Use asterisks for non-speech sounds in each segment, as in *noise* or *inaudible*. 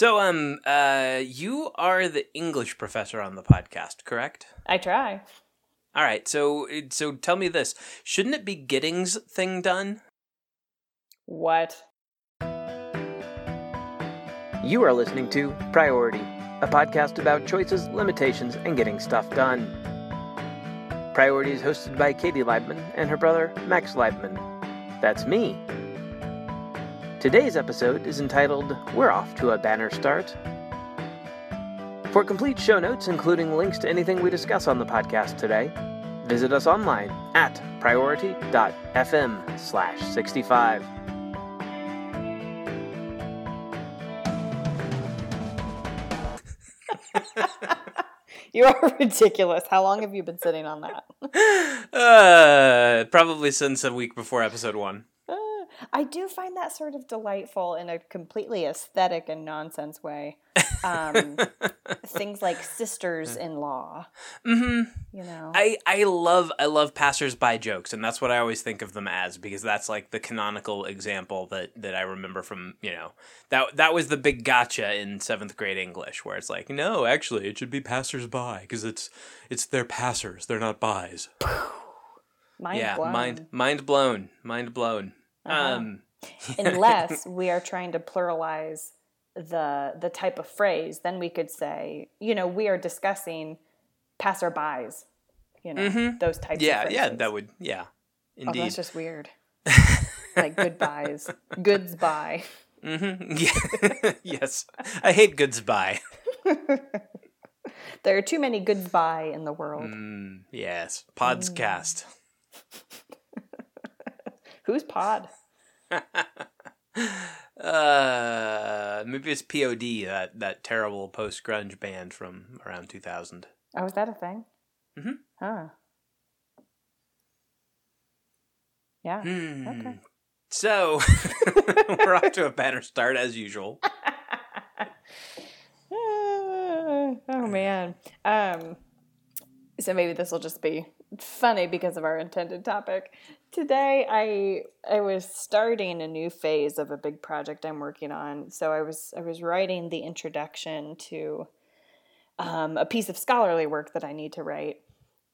So, um, uh, you are the English professor on the podcast, correct? I try. All right. So, so tell me this: shouldn't it be Gettings thing done? What? You are listening to Priority, a podcast about choices, limitations, and getting stuff done. Priority is hosted by Katie Leibman and her brother Max Leibman. That's me. Today's episode is entitled We're Off to a Banner Start. For complete show notes, including links to anything we discuss on the podcast today, visit us online at priority.fm slash 65. *laughs* You are ridiculous. How long have you been sitting on that? *laughs* Uh, probably since a week before episode one. I do find that sort of delightful in a completely aesthetic and nonsense way. Um, *laughs* things like sisters-in-law. Mm-hmm. You know, I I love I love passersby jokes, and that's what I always think of them as because that's like the canonical example that that I remember from you know that that was the big gotcha in seventh grade English where it's like no, actually it should be passersby because it's it's they're passers, they're not buys. mind yeah, blown. mind mind blown, mind blown. Uh-huh. Um, *laughs* Unless we are trying to pluralize the the type of phrase, then we could say, you know, we are discussing passerbys. You know, Mhm. those types. yeah, of yeah, that would yeah, Oh, indeed. that's just weird. *laughs* like goodbyes, goods by. mm-hmm. *laughs* Yeah. yes, I hate goods buy. There are too many goods by in the world. Mm, yes, podscast. Who's pod? *laughs* Uh, maybe it's POD that that terrible post grunge band from around 2000. Oh, is that a thing? Mhm. Huh. Yeah. Hmm. Okay. So *laughs* we're off to a better start as usual. *laughs* oh man. Um so maybe this will just be funny because of our intended topic. Today I I was starting a new phase of a big project I'm working on. So I was I was writing the introduction to um, a piece of scholarly work that I need to write.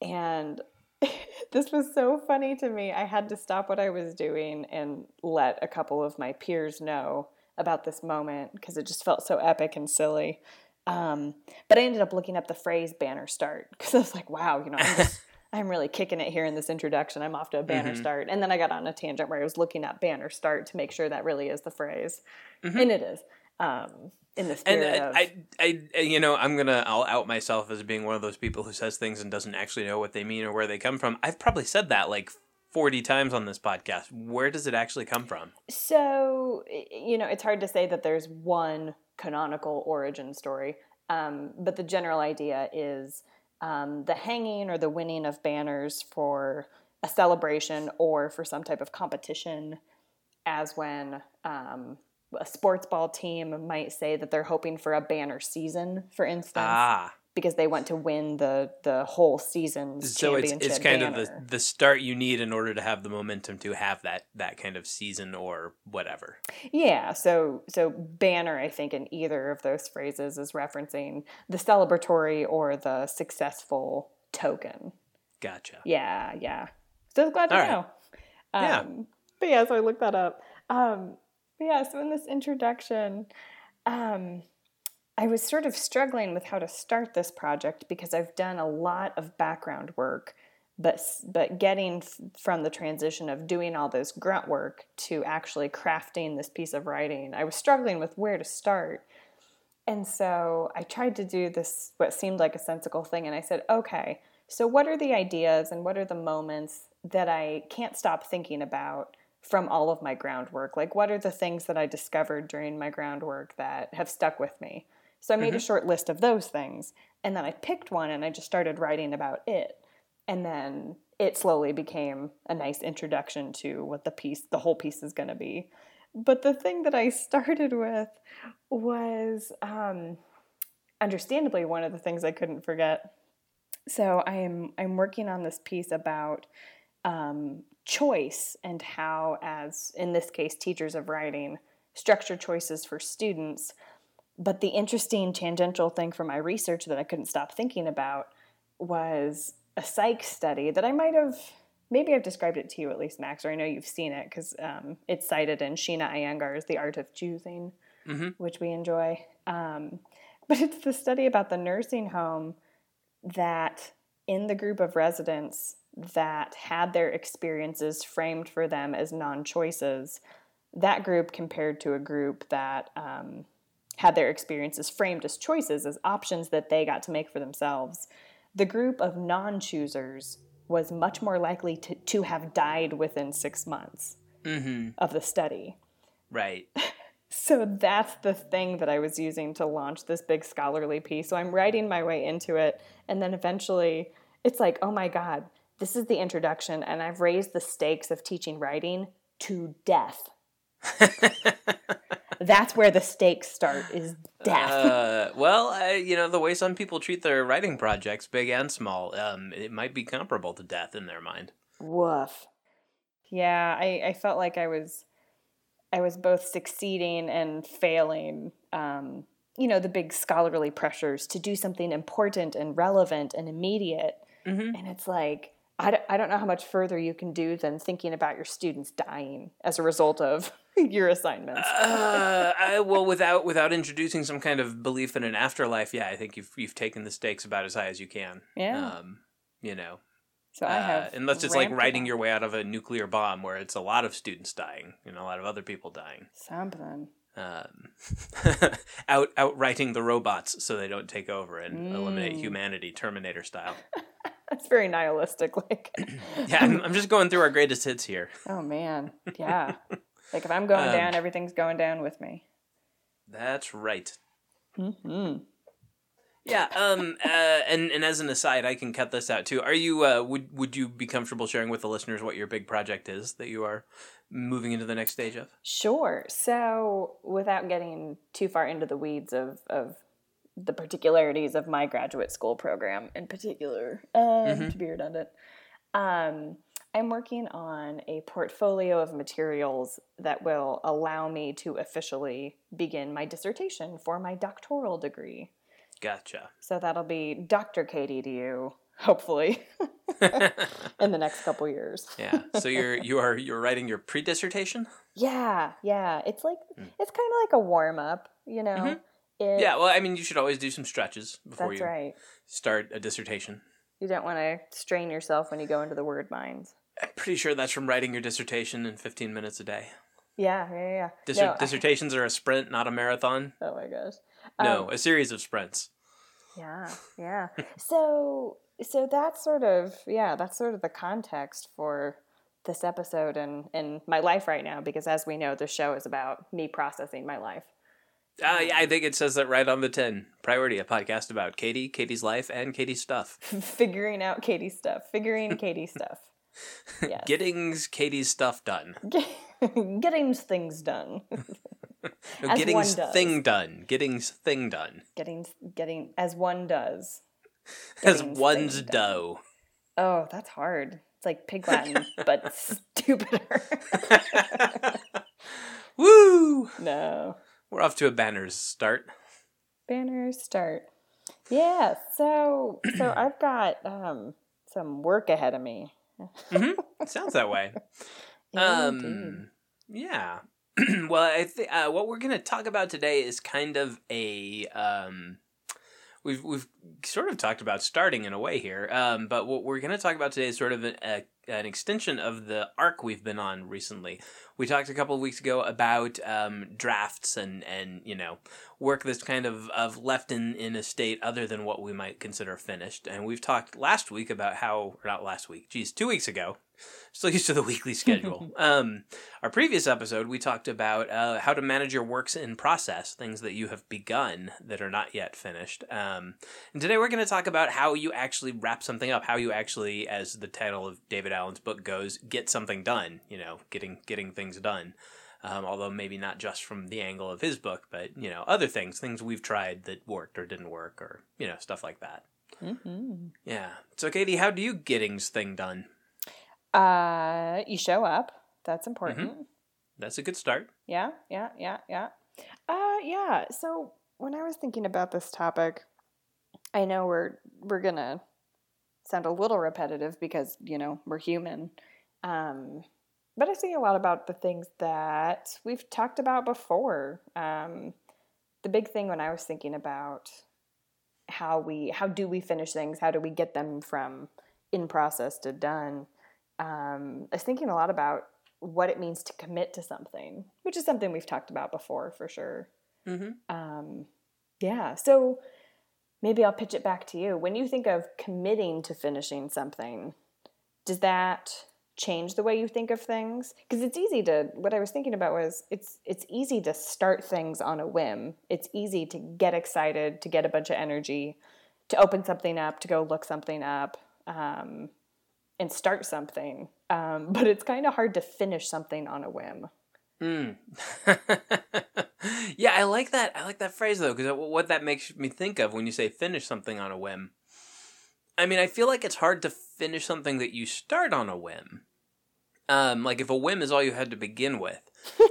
And *laughs* this was so funny to me. I had to stop what I was doing and let a couple of my peers know about this moment because it just felt so epic and silly. Um, but I ended up looking up the phrase banner start *laughs* because I was like, wow, you know, I'm just. I'm really kicking it here in this introduction. I'm off to a banner Mhm. start. And then I got on a tangent where I was looking at banner start to make sure that really is the phrase. Mhm. And it is. Um, in the And spirit of. I, I, I, you know, I'm gonna, I'll out myself as being one of those people who says things and doesn't actually know what they mean or where they come from. I've probably said that like 40 times on this podcast. Where does it actually come from? So, you know, it's hard to say that there's one canonical origin story, um, but the general idea is um, the hanging or the winning of banners for a celebration or for some type of competition, as when um, a sports ball team might say that they're hoping for a banner season, for instance, Ah, because they want to win the the whole season's so it's championship it's kind of the the start you need in order to have the momentum to have that that kind of season or whatever. Yeah, so so banner I think in either of those phrases is referencing the celebratory or the successful token. Gotcha. Yeah, yeah. So glad to All right. know. Um, Yeah. But yeah, so I looked that up. Um, but yeah, so in this introduction, um, I was sort of struggling with how to start this project because I've done a lot of background work, but but getting f- from the transition of doing all this grunt work to actually crafting this piece of writing, I was struggling with where to start. And so I tried to do this, what seemed like a sensible thing. And I said, okay, so what are the ideas and what are the moments that I can't stop thinking about from all of my groundwork? Like, what are the things that I discovered during my groundwork that have stuck with me? So I made a short list of those things. And then I picked one and I just started writing about it. And then it slowly became a nice introduction to what the piece, the whole piece is going to be. But the thing that I *laughs* started with was um, understandably one of the things I couldn't forget. So I am I'm working on this piece about um, choice and how, as in this case, teachers of writing, structure choices for students but the interesting tangential thing for my research that I couldn't stop thinking about was a psych study that I might have, maybe I've described it to you at least, Max, or I know you've seen it because um, it's cited in Sheena Iyengar's The Art of Choosing, Mhm. which we enjoy. Um, but it's the study about the nursing home that in the group of residents that had their experiences framed for them as non choices, that group compared to a group that um, had their experiences framed as choices, as options that they got to make for themselves, the group of non choosers was much more likely to, to have died within six months Mm-hmm. of the study. Right. *laughs* So that's the thing that I was using to launch this big scholarly piece. So I'm writing my way into it. And then eventually it's like, oh my God, this is the introduction. And I've raised the stakes of teaching writing to death. That's where the stakes start is death. Uh, well, uh, you know the way some people treat their writing projects, big and small, um, it might be comparable to death in their mind. Woof. Yeah, I, I felt like I was I was both succeeding and failing. Um, you know, the big scholarly pressures to do something important and relevant and immediate. Mhm. And it's like, I don't, I don't know how much further you can do than thinking about your students dying as a result of *laughs* your assignments. Uh, I, well, without without introducing some kind of belief in an afterlife, yeah, I think you've you've taken the stakes about as high as you can. Yeah. Um, you know, so I uh, have. unless it's like ramped it writing up. your way out of a nuclear bomb, where it's a lot of students dying and a lot of other people dying. Something. Um, *laughs* out outwriting the robots so they don't take over and eliminate Mm. humanity, Terminator style. *laughs* That's very nihilistic. Like, *clears throat* Yeah, I'm, I'm just going through our greatest hits here. oh man. Yeah. Like if I'm going Um, down, everything's going down with me. That's right. hmm Yeah. Um. Uh. And and as an aside, I can cut this out too. Are you? Uh. Would Would you be comfortable sharing with the listeners what your big project is that you are moving into the next stage of? Sure. So, without getting too far into the weeds of, of the particularities of my graduate school program in particular, um, Mhm. to be redundant, um, I'm working on a portfolio of materials that will allow me to officially begin my dissertation for my doctoral degree. Gotcha. So, that'll be Dr. Katie to you, hopefully, *laughs* in the next couple years. *laughs* yeah. So you're you are you're writing your pre dissertation. Yeah, yeah. It's like Mm. it's kind of like a warm up, you know. Mhm. It, Yeah. Well, I mean, you should always do some stretches before that's you right. start a dissertation. You don't want to strain yourself when you go into the word mines. I'm pretty sure that's from writing your dissertation in 15 minutes a day. Yeah, yeah, yeah. Disser- No, I- dissertations are a sprint, not a marathon. oh my gosh. No, Um, a series of sprints. yeah, yeah. so, so that's sort of yeah, that's sort of the context for this episode and and my life right now because as we know, the show is about me processing my life. Uh, yeah, I think it says that right on the tin. Priority, a podcast about Katie, Katie's life, and Katie's stuff. *laughs* Figuring out Katie's stuff, figuring *laughs* Katie's stuff. Yes. *laughs* Getting Katie's stuff done. *laughs* Getting things done. *laughs* No, As getting one does. thing done. Getting thing done. getting getting as one does. As one's dough. Oh, that's hard. It's like pig Latin, but stupider. Woo! no. We're off to a banner's start. Banners start. Yeah, so so *clears throat* I've got um some work ahead of me. It *laughs* sounds that way. Indeed. Um, yeah. *clears throat* well, I think uh, what we're going to talk about today is kind of a um, we've we've sort of talked about starting in a way here, um, but what we're going to talk about today is sort of an, a, an extension of the arc we've been on recently. We talked a couple of weeks ago about um, drafts and and you know work that's kind of, of left in, in a state other than what we might consider finished. And we've talked last week about how, or not last week, geez, two weeks ago, still *laughs* used to the weekly schedule. *laughs* um, our previous episode, we talked about uh, how to manage your works in process, things that you have begun that are not yet finished. Um, and today we're going to talk about how you actually wrap something up, how you actually, as the title of David Allen's book goes, get something done, you know, getting, getting things done. Um, although maybe not just from the angle of his book, but you know other things, things we've tried that worked or didn't work, or you know stuff like that. Mhm. Yeah. So Katie, how do you gettings thing done? Uh, you show up. That's important. That's a good start. Yeah, yeah, yeah, yeah. Uh, yeah. So when I was thinking about this topic, I know we're we're gonna sound a little repetitive because you know we're human, um, but I think a lot about the things that we've talked about before. Um, the big thing when I was thinking about how we how do we finish things, how do we get them from in process to done. Um, I was thinking a lot about what it means to commit to something, which is something we've talked about before for sure. Mm-hmm. Um, yeah. So maybe I'll pitch it back to you. When you think of committing to finishing something, does that change the way you think of things? Because it's easy to. What I was thinking about was it's it's easy to start things on a whim. It's easy to get excited, to get a bunch of energy, to open something up, to go look something up. Um, and start something, um, *laughs* but it's kind of hard to finish something on a whim. Mm. *laughs* yeah, I like that. I like that phrase though, because what that makes me think of when you say finish something on a whim. I mean, I feel like it's hard to finish something that you start on a whim. Um, like if a whim is all you had to begin with,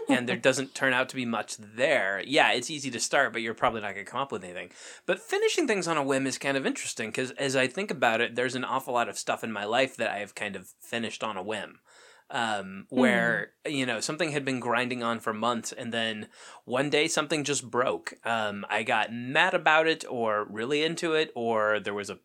and there *laughs* doesn't turn out to be much there, yeah, it's easy to start, but you're probably not going to come up with anything. But finishing things on a whim is kind of interesting because as I think about it, there's an awful lot of stuff in my life that I have kind of finished on a whim um, where mm. you know something had been grinding on for months, and then one day something just broke. Um, I got mad about it, or really into it, or there was a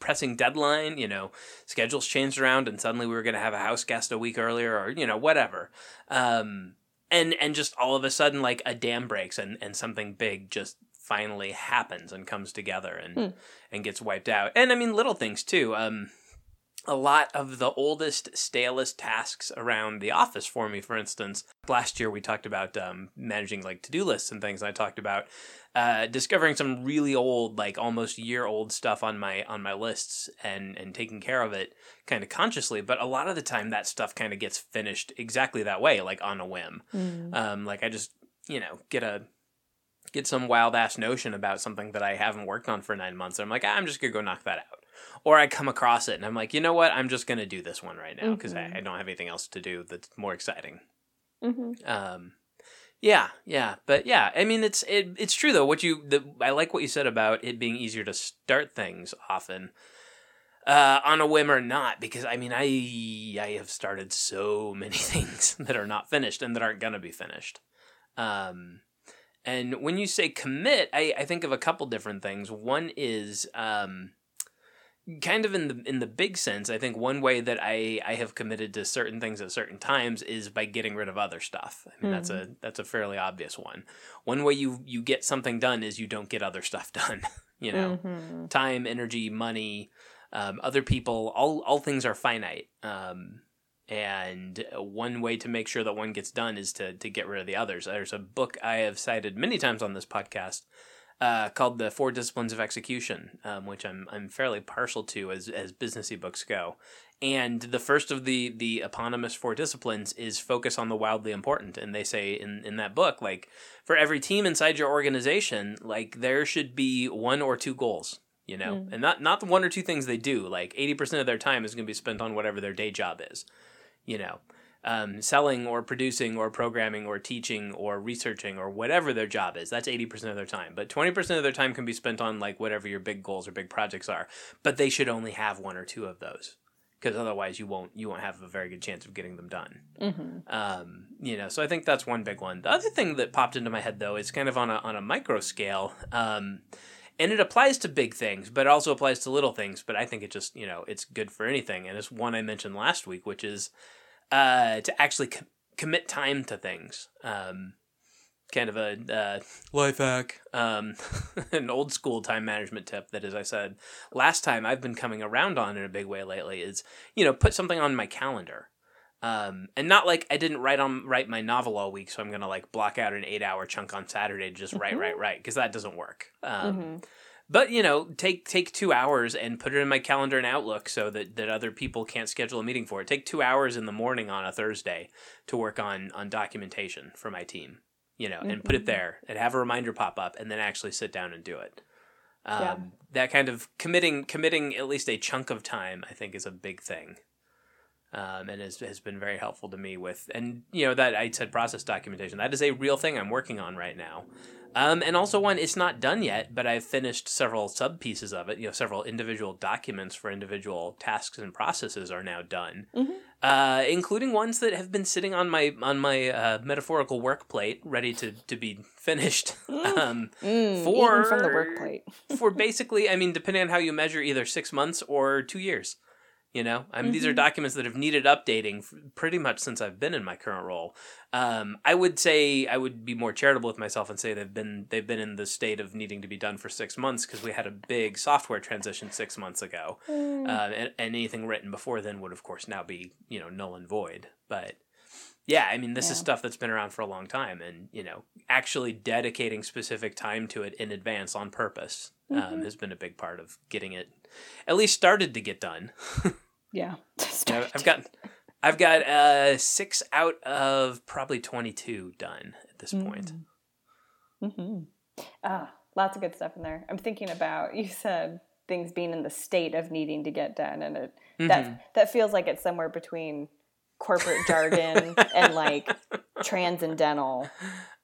pressing deadline. You know, schedules changed around, and suddenly we were going to have a house guest a week earlier, or you know, whatever. Um, and and just all of a sudden, like a dam breaks, and and something big just finally happens and comes together and mm. and gets wiped out. And I mean, little things too. Um, a lot of the oldest, stalest tasks around the office for me. For instance, last year we talked about um, managing like to do lists and things. And I talked about uh, discovering some really old, like almost year old stuff on my on my lists and and taking care of it kind of consciously. But a lot of the time, that stuff kind of gets finished exactly that way, like on a whim. Mm. Um, like I just you know get a get some wild ass notion about something that I haven't worked on for nine months. And I'm like, ah, I'm just gonna go knock that out or I come across it and I'm like, you know what? I'm just gonna do this one right now because mm-hmm. I, I, don't have anything else to do that's more exciting. Mm-hmm. Um, yeah, yeah, but yeah, I mean, it's it, it's true though. What you the, I like what you said about it being easier to start things often. Uh, on a whim or not, because I mean, I I have started so *laughs* many things that are not finished and that aren't gonna be finished. Um, and when you say commit, I, I think of a couple different things. One is um, kind of in the in the big sense, I think one way that I I have committed to certain things at certain times is by getting rid of other stuff. I mean, mm-hmm. that's a that's a fairly obvious one. One way you you get something done is you don't get other stuff *laughs* done. you know, mm-hmm. time, energy, money, um, other people. All all things are finite. Um, and one way to make sure that one gets done is to to get rid of the others. There's a book I have cited many times on this podcast uh, called the Four Disciplines of Execution, um, which I'm I'm fairly partial to as as businessy books go. And the first of the the eponymous four disciplines is focus on the wildly important. And they say in in that book, like for every team inside your organization, like there should be one or two goals. You know, mm. and not not the one or two things they do. Like eighty percent of their time is going to be spent on whatever their day job is. You know, um, selling or producing or programming or teaching or researching or whatever their job is. That's 80% of their time. But 20% of their time can be spent on like whatever your big goals or big projects are. But they should only have one or two of those because otherwise you won't you won't have a very good chance of getting them done. Mm-hmm. Um, you know, so I think that's one big one. The other thing that popped into my head though is kind of on a on a micro scale. Um, and it applies to big things, but it also applies to little things. But I think it just you know it's good for anything, and it's one I mentioned last week, which is uh, to actually com- commit time to things. Um, kind of a uh, life hack, um, *laughs* an old school time management tip that, as I said last time, I've been coming around on in a big way lately is you know put something on my calendar. Um, and not like I didn't write on write my novel all week, so I'm gonna like block out an eight hour chunk on Saturday to just write, mm-hmm. write, write, because that doesn't work. Um, mm-hmm. But you know, take take two hours and put it in my calendar and Outlook so that, that other people can't schedule a meeting for it. Take two hours in the morning on a Thursday to work on on documentation for my team. You know, mm-hmm. and put it mm-hmm. there and have a reminder pop up, and then actually sit down and do it. Um, yeah. That kind of committing committing at least a chunk of time, I think, is a big thing. Um, and has, has been very helpful to me with and you know that I said process documentation that is a real thing I'm working on right now Um, and also one, it's not done yet, but I've finished several sub pieces of it. You know, several individual documents for individual tasks and processes are now done, Mhm. uh, including ones that have been sitting on my on my uh, metaphorical work plate, ready to to be finished. *laughs* um, Mm, For- from the work plate. for *laughs* basically, I mean, depending on how you measure, either six months or two years. You know, I mean, these are Mhm. documents that have needed updating pretty much since I've been in my current role. Um, I would say I would be more charitable with myself and say they've been they've been in the state of needing to be done for six months because we had a big software transition six months ago, Mm. uh, and, and anything written before then would of course now be you know null and void. But yeah, I mean, this is stuff that's been around for a long time, and you know, actually dedicating specific time to it in advance on purpose um, Mhm. has been a big part of getting it at least started to get done. *laughs* yeah. *laughs* I've, I've got, I've got uh, six out of probably twenty-two done at this point. hmm Ah, lots of good stuff in there. I'm thinking about you said things being in the state of needing to get done, and it Mhm. that that feels like it's somewhere between corporate jargon and like *laughs* transcendental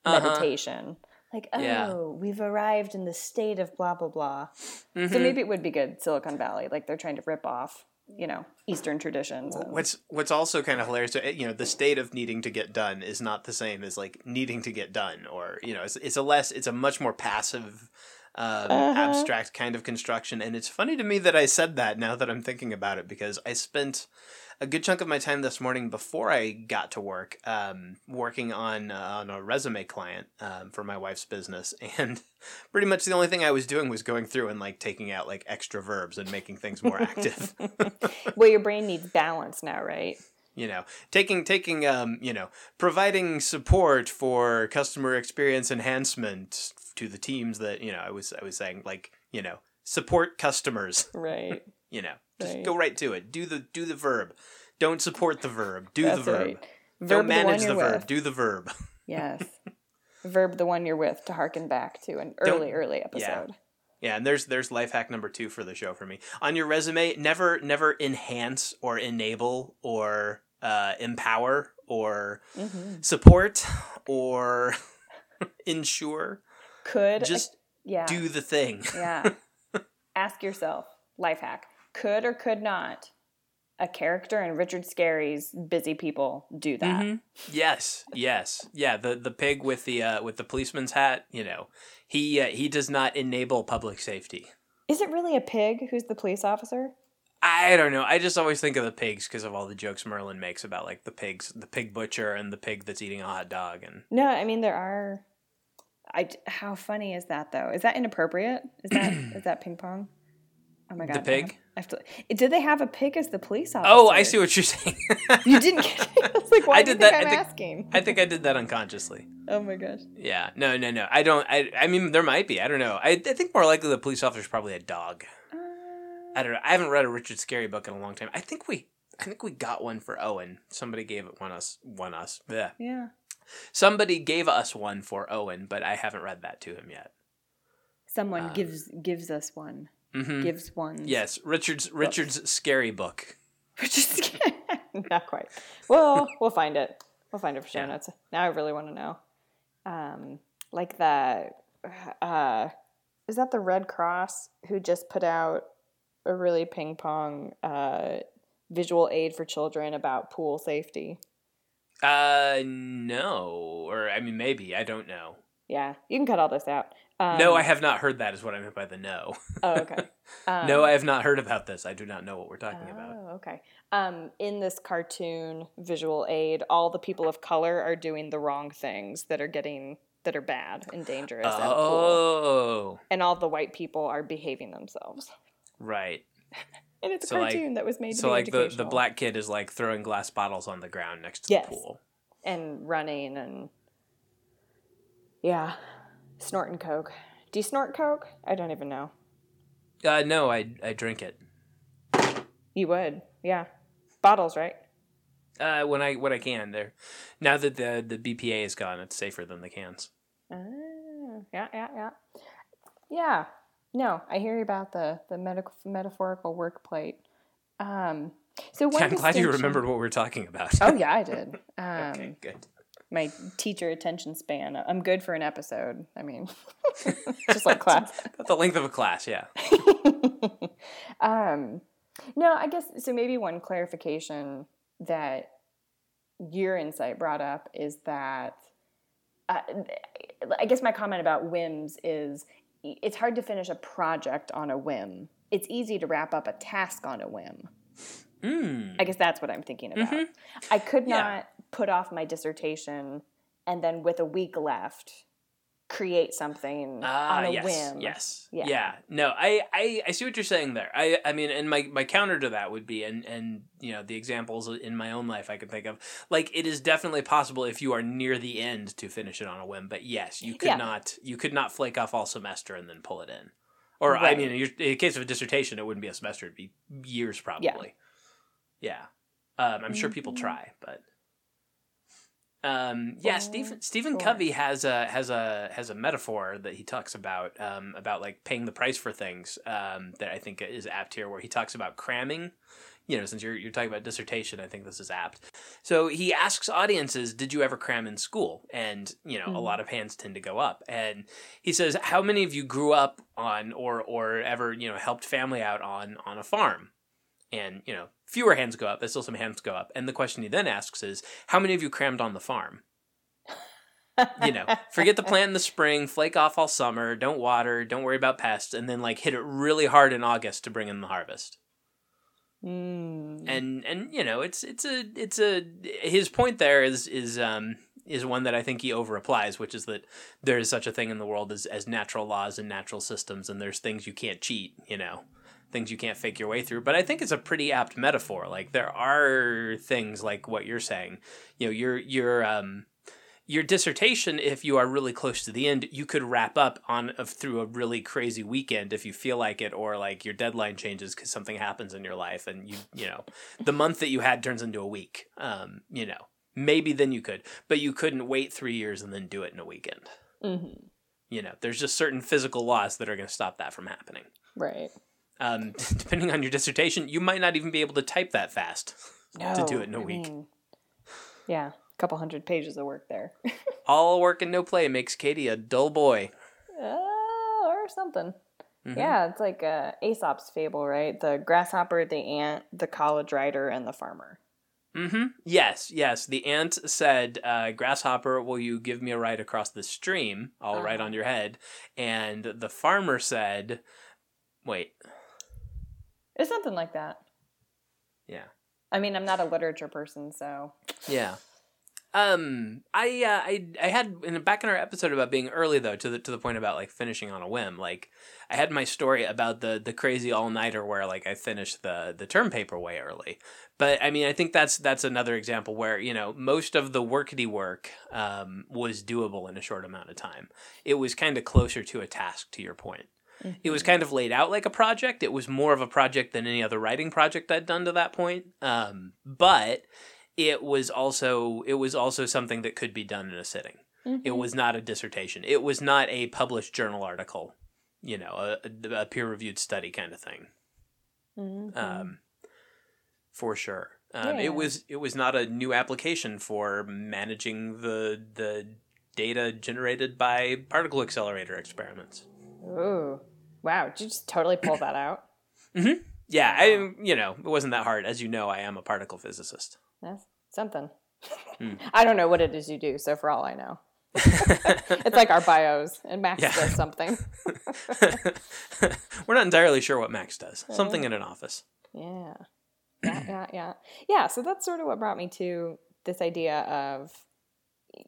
Uh-huh. meditation. Like, oh, Yeah. we've arrived in the state of blah blah blah. So Mhm. maybe it would be good Silicon Valley, like they're trying to rip off, you know, Eastern traditions. and- What's what's also kind of hilarious, uh, you know, the state of needing to get done is not the same as like needing to get done, or you know, it's, it's a less, it's a much more passive, um, Uh-huh. abstract kind of construction. And it's funny to me that I said that now that I'm thinking about it because I spent a good chunk of my time this morning before I got to work, um, working on uh, on a resume client um, for my wife's business, *laughs* and pretty much the only thing I was doing was going through and like taking out like extra verbs and making things more active. *laughs* *laughs* well, your brain needs balance now, right? you know taking taking um you know providing support for customer experience enhancement to the teams that you know i was i was saying like you know support customers Right. You know just Right. go right to it do the do the verb don't support the verb do That's the verb right. don't Verb the manage the, verb with. do the verb *laughs* Yes. Verb the one you're with to harken back to an Don't- early, early episode. yeah Yeah, and there's there's life hack number two for the show for me on your resume never never enhance or enable or uh, empower or hmm support or *laughs* ensure Could just yeah do the thing. yeah. *laughs* Ask yourself, life hack: Could or could not a character in Richard Scarry's Busy People do that? Mhm. Yes, yes, yeah. The the pig with the uh, with the policeman's hat. You know, he uh, he does not enable public safety. Is it really a pig who's the police officer? I don't know. I just always think of the pigs because of all the jokes Merlin makes about like the pigs, the pig butcher, and the pig that's eating a hot dog. And No, I mean there are. I how funny is that though? Is that inappropriate? Is that is that ping pong? Oh my god, The pig? I have to, did they have a pig as the police officer? oh, I see what you're *laughs* saying. You didn't get it. I was like, why I do you did think that- I I'm think- asking? I think I did that unconsciously. oh my gosh. Yeah, no, no, no. I don't. I I mean, there might be. I don't know. I, I think more likely the police officer is probably a dog. Uh, I don't know. I haven't read a Richard Scarry book in a long time. I think we I think we got one for Owen. Somebody gave it one us one us. Yeah. yeah. Somebody gave us one for Owen, but I haven't read that to him yet. Someone Uh, gives gives us one. Hmm Gives one. Yes, Richard's Richard's scary book. *laughs* Richard's is *laughs* not quite. Well, we'll find it. We'll find it for show Yeah. notes. Now I really want to know. Um, like that. Uh, is that the Red Cross who just put out a really ping pong uh, visual aid for children about pool safety? Uh no, or I mean maybe, I don't know. Yeah, you can cut all this out. Um, no, I have not heard that is what I meant by the no. Oh, okay. Um, *laughs* no, I have not heard about this. I do not know what we're talking about. Oh, okay. Um, in this cartoon visual aid, all the people of color are doing the wrong things that are getting that are bad and dangerous a Oh, and all the white people are behaving themselves. right. *laughs* And it's a So, like- cartoon that was made to So like the, the black kid is like throwing glass bottles on the ground next to Yes. the pool. and running and yeah, snorting coke. Do you snort coke? I don't even know. Uh, no, I I drink it. You would, yeah. Bottles, right? Uh, when I when I can. There, now that the the BPA is gone, it's safer than the cans. Ah, yeah, yeah, yeah. Yeah. No, I hear about the the medical metaphorical work plate. Um, so one *laughs* I'm glad you remembered what we were talking about. Oh yeah, I did. *laughs* Um, okay, good. My teacher attention span. I'm good for an episode. I mean, *laughs* just like class. About the length of a class, yeah. *laughs* um, no, I guess so. Maybe one clarification that your insight brought up is that uh, I guess my comment about whims is it's hard to finish a project on a whim. It's easy to wrap up a task on a whim. Mm. I guess that's what I'm thinking about. Mhm. I could Yeah. not put off my dissertation and then with a week left create something Ah, on a yes, whim. yes, Yeah. yeah. No, I, I, I see what you're saying there. I, I mean, and my, my counter to that would be, and, and you know, the examples in my own life I could think of, like it is definitely possible if you are near the end to finish it on a whim. But yes, you could Yeah. not, you could not flake off all semester and then pull it in. Or I mean, in your- in the case of a dissertation, it wouldn't be a semester; it'd be years probably. Yeah, Um, I'm sure people Mhm. try, but. Um, yeah, Stephen Stephen. Covey has a has a has a metaphor that he talks about um, about like paying the price for things um, that I think is apt here, where he talks about cramming. You know, since you're you're talking about dissertation, I think this is apt. So he asks audiences, "Did you ever cram in school?" And you know, a Mhm. lot of hands tend to go up. And he says, "How many of you grew up on or or ever you know helped family out on on a farm?" And you know, fewer hands go up, but still some hands go up. And the question he then asks is, "How many of you crammed on the farm?" you know, forget the plant in the spring, flake off all summer, don't water, don't worry about pests, and then like hit it really hard in August to bring in the harvest. Mm. And and you know, it's it's a it's a his point there is is um is one that I think he over applies, which is that there is such a thing in the world as as natural laws and natural systems, and there's things you can't cheat, you know. Things you can't fake your way through, but I think it's a pretty apt metaphor. Like there are things like what you're saying. You know, your your um, your dissertation, if you are really close to the end, you could wrap up on of through a really crazy weekend if you feel like it, or like your deadline changes because something happens in your life, and you you know the month that you had turns into a week. Um, you know, maybe then you could, but you couldn't wait three years and then do it in a weekend. Mhm. You know, there's just certain physical laws that are going to stop that from happening. Right. Um, *laughs* depending on your dissertation, you might not even be able to type that fast. to do it in a I week. mean, yeah, a couple hundred pages of work there. *laughs* All work and no play makes Katie a dull boy. uh, or something. Mhm. Yeah, it's like uh, Aesop's fable, right? The grasshopper, the ant, the college rider, and the farmer. Mm-hmm. Yes, yes. The ant said, uh, "Grasshopper, will you give me a ride across the stream? I'll ride Uh-huh. on your head." And the farmer said, "Wait, It's something like that. yeah, I mean, I'm not a literature person, so yeah." Um, I, uh, I, I had in back in our episode about being early though to the to the point about like finishing on a whim. Like, I had my story about the the crazy all nighter where like I finished the the term paper way early. But I mean, I think that's that's another example where you know most of the workity work um, was doable in a short amount of time. It was kind of closer to a task. To your point, it was kind of laid out like a project. It was more of a project than any other writing project I'd done to that point. Um, but it was also it was also something that could be done in a sitting. It Mhm. was not a dissertation. It was not a published journal article. You know, a, a peer reviewed study kind of thing Mhm. um, for sure. Um, Yeah. It was it was not a new application for managing the the data generated by particle accelerator experiments. Ooh, wow! Did you just totally pull that out? *coughs* Yeah, I you know it wasn't that hard. As you know, I am a particle physicist. That's something. Hmm. *laughs* I don't know what it is you do, so for all I know, *laughs* it's like our bios, and Max Yeah. does something. *laughs* We're not entirely sure what Max does. Something in an office. Yeah. Yeah, yeah, yeah. Yeah, so that's sort of what brought me to this idea of,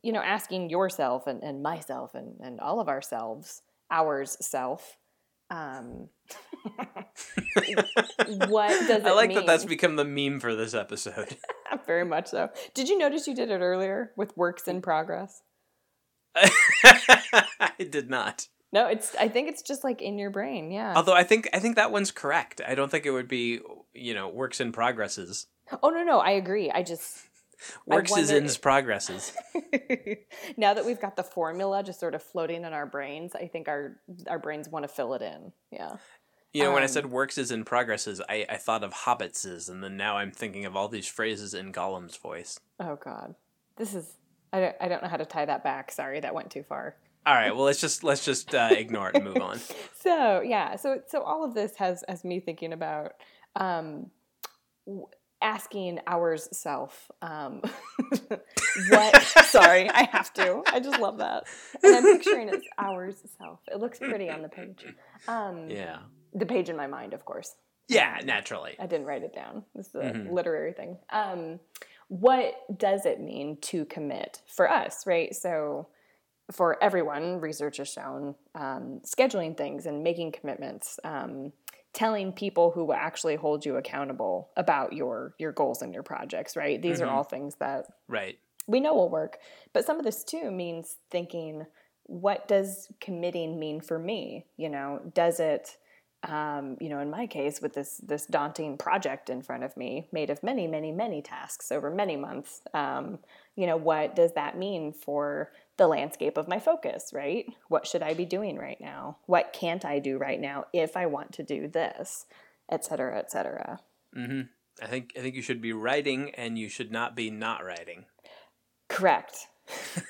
you know, asking yourself and, and myself and, and all of ourselves, ours self, um, *laughs* what does it I like that that's become the meme for this episode. *laughs* very much so. Did you notice you did it earlier with works in progress? *laughs* I did not. No, it's. I think it's just like in your brain. Yeah. Although I think I think that one's correct. I don't think it would be you know works in progresses. oh no, no, I agree. I just Works is wonder- in progresses. *laughs* now that we've got the formula just sort of floating in our brains, I think our our brains want to fill it in. Yeah. You know, when I Um, said works is in progresses, I, I thought of hobbitses, and then now I'm thinking of all these phrases in Gollum's voice. Oh God, this is. I don't, I don't know how to tie that back. Sorry, that went too far. All right. Well, let's just let's just uh, ignore it and move on. *laughs* so yeah, so so all of this has has me thinking about um, w- asking ours self um, *laughs* what. *laughs* sorry, I have to. I just love that, and I'm picturing it's *laughs* ours self. It looks pretty on the page. Um, Yeah. the page in my mind, of course. Yeah. Naturally. I didn't write it down. This is a Mhm. literary thing. Um, what does it mean to commit for us, right? So, for everyone, research has shown um, scheduling things and making commitments, um, telling people who will actually hold you accountable about your your goals and your projects, right? These Mhm. are all things that Right. we know will work. But some of this too means thinking, what does committing mean for me? You know, does it, um, you know, in my case, with this this daunting project in front of me, made of many, many, many tasks over many months, um, you know, what does that mean for the landscape of my focus? Right? What should I be doing right now? What can't I do right now if I want to do this, et cetera, et cetera. Mm-hmm. I think I think you should be writing, and you should not be not writing. Correct. *laughs*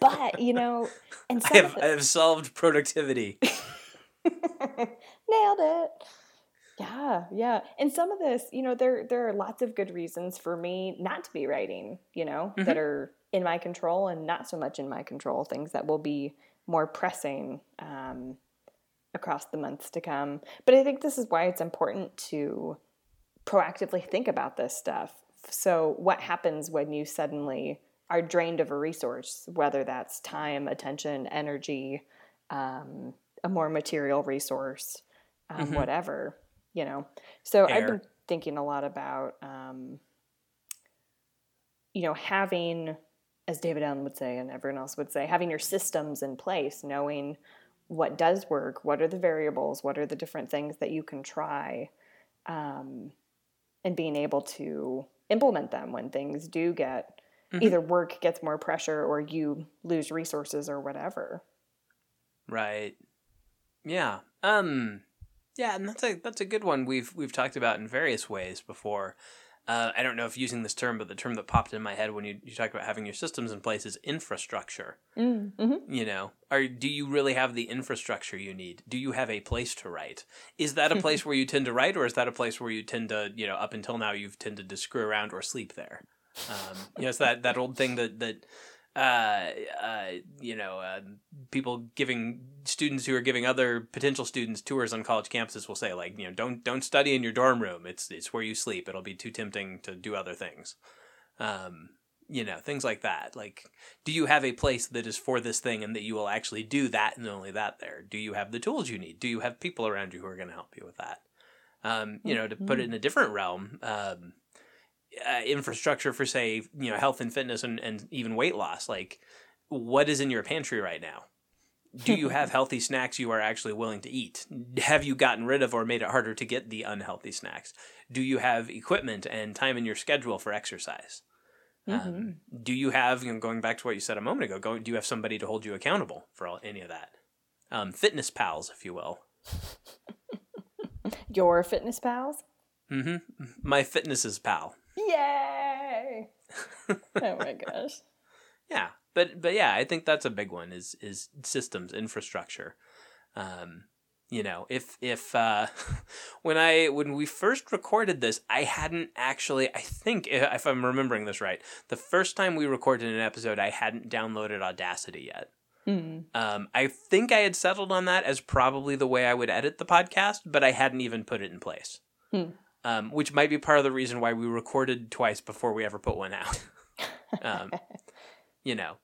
but you know, and I have of I the- have solved productivity. *laughs* Nailed it. Yeah, yeah. And some of this, you know, there there are lots of good reasons for me not to be writing, you know, that are in my control and not so much in my control, things that will be more pressing um, across the months to come. But I think this is why it's important to proactively think about this stuff. So, what happens when you suddenly are drained of a resource, whether that's time, attention, energy, um, a more material resource, um, Mhm. whatever, you know? So, I've been thinking a lot about, um, you know, having, as David Allen would say, and everyone else would say, having your systems in place, knowing what does work, what are the variables, what are the different things that you can try, um, and being able to implement them when things do get Mhm. either work gets more pressure or you lose resources or whatever. Right. Yeah. Um yeah, and that's a that's a good one we've we've talked about in various ways before. Uh, I don't know if using this term, but the term that popped in my head when you, you talk about having your systems in place is infrastructure. Mm-hmm. You know, are do you really have the infrastructure you need? Do you have a place to write? Is that a place *laughs* where you tend to write, or is that a place where you tend to, you know, up until now you've tended to screw around or sleep there? Um, you know, it's that that old thing that that uh, uh, you know, uh, people giving students who are giving other potential students tours on college campuses will say like, you know, don't don't study in your dorm room. It's it's where you sleep. It'll be too tempting to do other things. Um, you know, things like that. Like, do you have a place that is for this thing and that you will actually do that and only that there? Do you have the tools you need? Do you have people around you who are going to help you with that? Um, you know, to put it in a different realm, um, uh, infrastructure for say, you know, health and fitness and, and even weight loss. Like, what is in your pantry right now? Do you have *laughs* healthy snacks you are actually willing to eat? Have you gotten rid of or made it harder to get the unhealthy snacks? Do you have equipment and time in your schedule for exercise? Um, do you have, you know, going back to what you said a moment ago, go, do you have somebody to hold you accountable for all, any of that? Um, fitness pals, if you will. *laughs* Your fitness pals? hmm My fitness is pal. Yay! *laughs* oh my gosh. Yeah, but but yeah, I think that's a big one. Is is systems infrastructure. Um, you know, if if uh, *laughs* when I when we first recorded this, I hadn't actually. I think if I'm remembering this right, the first time we recorded an episode, I hadn't downloaded Audacity yet. Mm. Um, I think I had settled on that as probably the way I would edit the podcast, but I hadn't even put it in place. Hmm. Um, which might be part of the reason why we recorded twice before we ever put one out. *laughs* um, you know,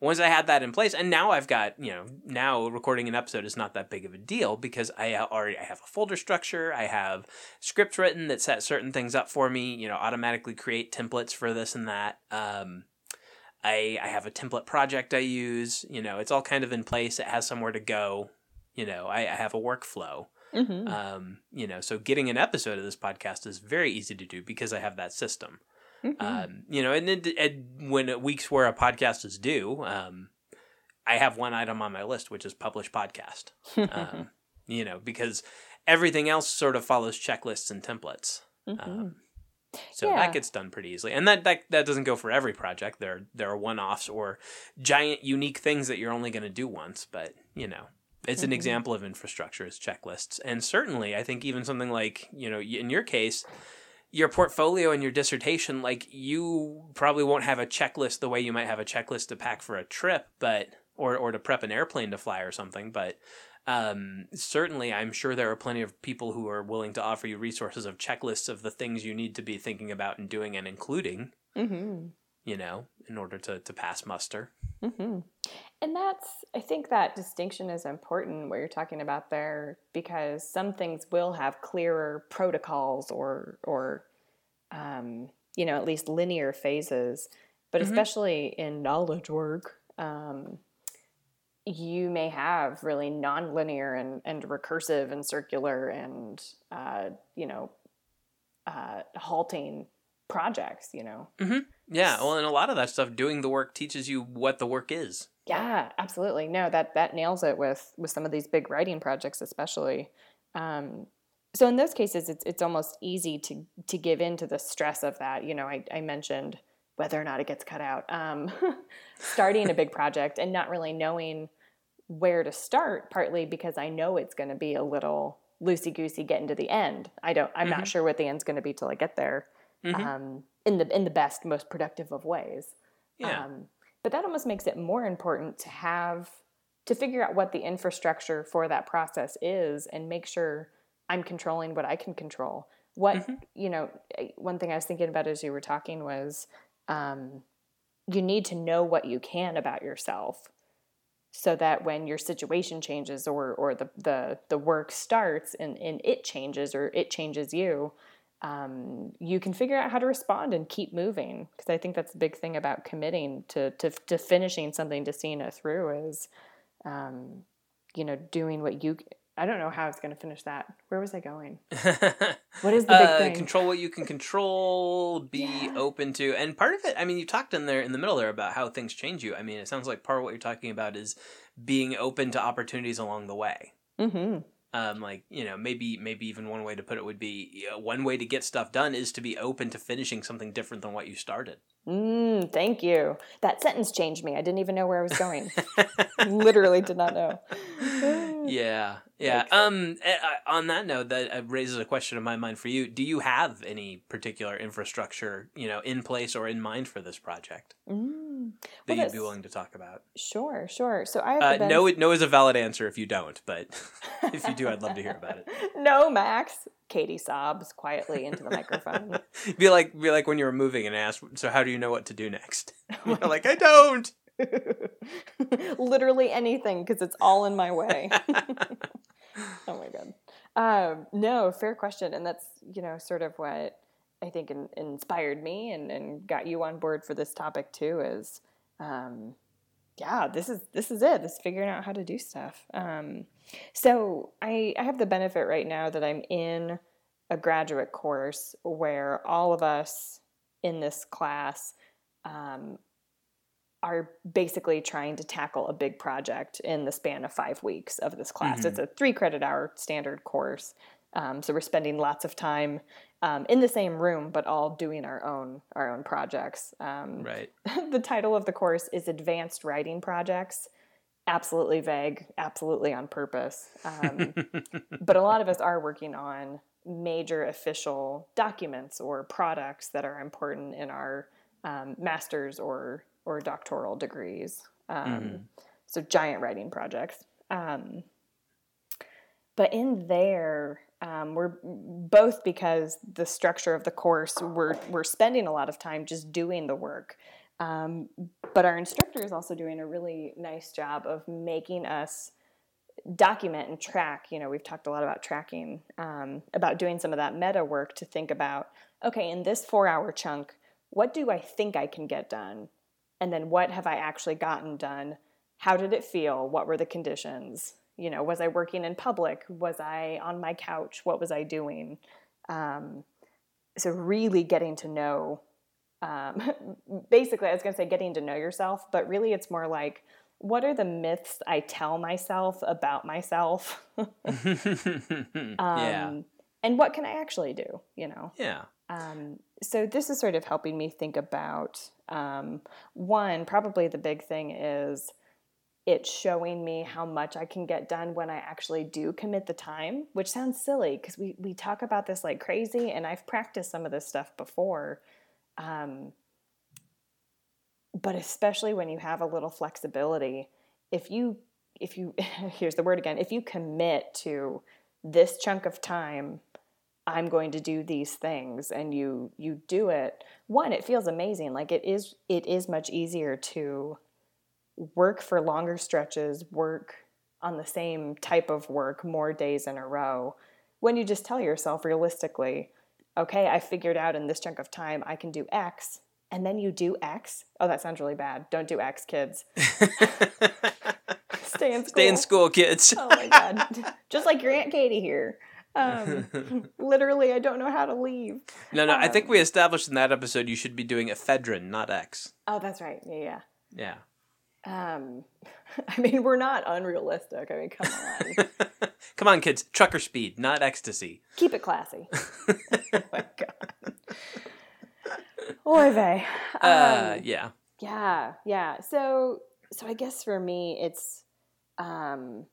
once I had that in place, and now I've got, you know, now recording an episode is not that big of a deal because I already I have a folder structure, I have scripts written that set certain things up for me, you know, automatically create templates for this and that. Um, I I have a template project I use, you know, it's all kind of in place. It has somewhere to go. You know, I, I have a workflow. Hmm Um, you know, so getting an episode of this podcast is very easy to do because I have that system. hmm Um, you know, and, it, when weeks where a podcast is due, um, I have one item on my list, which is publish podcast. Um, *laughs* you know, because everything else sort of follows checklists and templates. Mhm. Um, So Yeah. that gets done pretty easily, and that, that that doesn't go for every project. There there are one offs or giant unique things that you're only going to do once, but you know it's an Mhm. example of infrastructure as checklists, and certainly I think even something like you know in your case. Your portfolio and your dissertation, like you probably won't have a checklist the way you might have a checklist to pack for a trip, but or or to prep an airplane to fly or something. But um, certainly, I'm sure there are plenty of people who are willing to offer you resources of checklists of the things you need to be thinking about and doing and including, Mm-hmm. you know, in order to, to pass muster. Mm-hmm. And that's, I think that distinction is important, what you're talking about there, because some things will have clearer protocols or, or, um, you know, at least linear phases. But Mhm. especially in knowledge work, um, you may have really nonlinear and, and recursive and circular and, uh, you know, uh, halting projects, you know. Yeah, well, and a lot of that stuff, doing the work teaches you what the work is. Yeah, absolutely. No, that that nails it with with some of these big writing projects, especially. Um, so in those cases, it's it's almost easy to to give in to the stress of that. You know, I, I mentioned whether or not it gets cut out. Um, *laughs* starting a big project and not really knowing where to start, partly because I know it's going to be a little loosey goosey getting to the end. I don't. I'm Mhm. not sure what the end's going to be till I get there. Mhm. Um, in the in the best, most productive of ways. yeah. Um, but that almost makes it more important to have to figure out what the infrastructure for that process is and make sure I'm controlling what I can control. What Mhm. you know, eh, one thing I was thinking about as you were talking was um, you need to know what you can about yourself so that when your situation changes or or the the, the work starts and, and it changes or it changes you um, you can figure out how to respond and keep moving because i think that's the big thing about committing to, to, to finishing something to seeing it through is um, you know doing what you i don't know how i was going to finish that where was i going *laughs* what is the big uh, thing Control what you can control. Be Yeah. open to, and part of it. I mean, you talked in there in the middle there about how things change you. I mean, it sounds like part of what you're talking about is being open to opportunities along the way. mm-hmm. Um, like you know, maybe maybe even one way to put it would be uh, one way to get stuff done is to be open to finishing something different than what you started. mm, thank you. That sentence changed me. I didn't even know where i was going. *laughs* Literally did not know yeah, yeah. Yikes. Um, eh, on that note, that uh, raises a question in my mind for you. Do you have any particular infrastructure, you know, in place or in mind for this project mm. that Well, you'd be willing to talk about? sure sure so i Uh, no, no is a valid answer if you don't, but *laughs* if you do, I'd love to hear about it. *laughs* no max katie sobs quietly into the microphone *laughs* be like, be like when you were moving and asked, "So how do you know what to do next?" You're like, "I don't." *laughs* literally anything because it's all in my way. *laughs* Oh my god. Um, no fair question and that's you know sort of what i think in, inspired me and, and got you on board for this topic too is um, yeah this is this is it this is figuring out how to do stuff. Um, so I, I have the benefit right now that i'm in a graduate course where all of us in this class um, are basically trying to tackle a big project in the span of five weeks of this class. Mhm. It's a three credit hour standard course. Um, so we're spending lots of time um, in the same room, but all doing our own our own projects. Um, Right. *laughs* the title of the course is Advanced Writing Projects. Absolutely vague, absolutely on purpose. Um, *laughs* but a lot of us are working on major official documents or products that are important in our um, master's or or doctoral degrees. Um, Mhm. So giant writing projects. Um, but in there, um, we're both because the structure of the course, we're we're spending a lot of time just doing the work. Um, but our instructor is also doing a really nice job of making us document and track. You know, we've talked a lot about tracking, um, about doing some of that meta work to think about okay, in this four hour chunk, what do I think I can get done? And then what have I actually gotten done? How did it feel? What were the conditions? You know, was I working in public? Was I on my couch? What was I doing? Um, so, really getting to know um, *laughs* basically, I was going to say getting to know yourself, but really it's more like what are the myths I tell myself about myself? *laughs* *laughs* um, yeah. And what can I actually do, you know? Yeah. Um, so this is sort of helping me think about um, one, probably the big thing is it's showing me how much I can get done when I actually do commit the time, which sounds silly because we, we talk about this like crazy, and I've practiced some of this stuff before. Um, but especially when you have a little flexibility, if you, if you, *laughs* here's the word again, if you commit to this chunk of time, I'm going to do these things, and you you do it. One, it feels amazing. Like it is, it is much easier to work for longer stretches, work on the same type of work more days in a row when you just tell yourself realistically, okay, I figured out in this chunk of time I can do X, and then you do X. Oh, that sounds really bad. Don't do X, kids. *laughs* Stay in school. Stay in school, kids. oh my God. *laughs* Just like your Aunt Katie here. Um, *laughs* literally, I don't know how to leave. No, no. I think Um, we established in that episode you should be doing ephedrine, not X. Oh, that's right. Yeah, Yeah. yeah. Um, *laughs* I mean, we're not unrealistic. I mean, come on. *laughs* Come on, kids. Trucker speed, not ecstasy. Keep it classy. oh my God. Oy vey. Uh, Um, yeah. Yeah, yeah. So so I guess for me it's um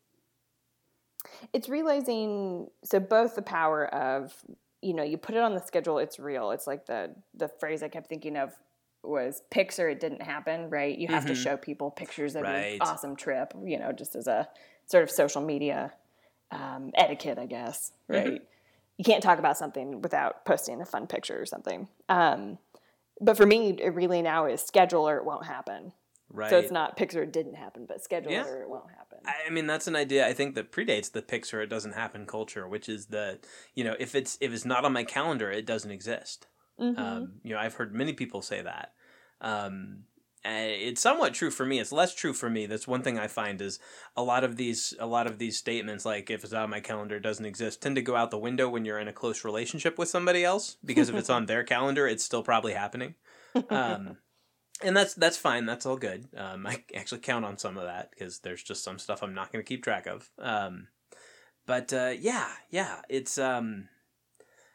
it's realizing so both the power of you know, you put it on the schedule, it's real. It's like the the phrase I kept thinking of was pics or it didn't happen, right? You have to Mhm. show people pictures of Right. your awesome trip, you know, just as a sort of social media um, etiquette, I guess, right? You can't talk about something without posting a fun picture or something. Um, but for me, it really now is schedule or it won't happen. Right. So it's not pics or it didn't happen, but schedule Yeah. or it won't happen. I mean, that's an idea I think that predates the pics or it doesn't happen culture, which is that you know if it's if it's not on my calendar, it doesn't exist. Mhm. Um, you know, I've heard many people say that. Um, it's somewhat true for me. It's less true for me. That's one thing I find is a lot of these a lot of these statements, like if it's on my calendar, it doesn't exist, tend to go out the window when you're in a close relationship with somebody else because if it's *laughs* on their calendar, it's still probably happening. *laughs* Um, and that's that's fine. That's all good. Um, I *laughs* actually count on some of that because there's just some stuff I'm not going to keep track of. Um, but uh, yeah, yeah, it's um,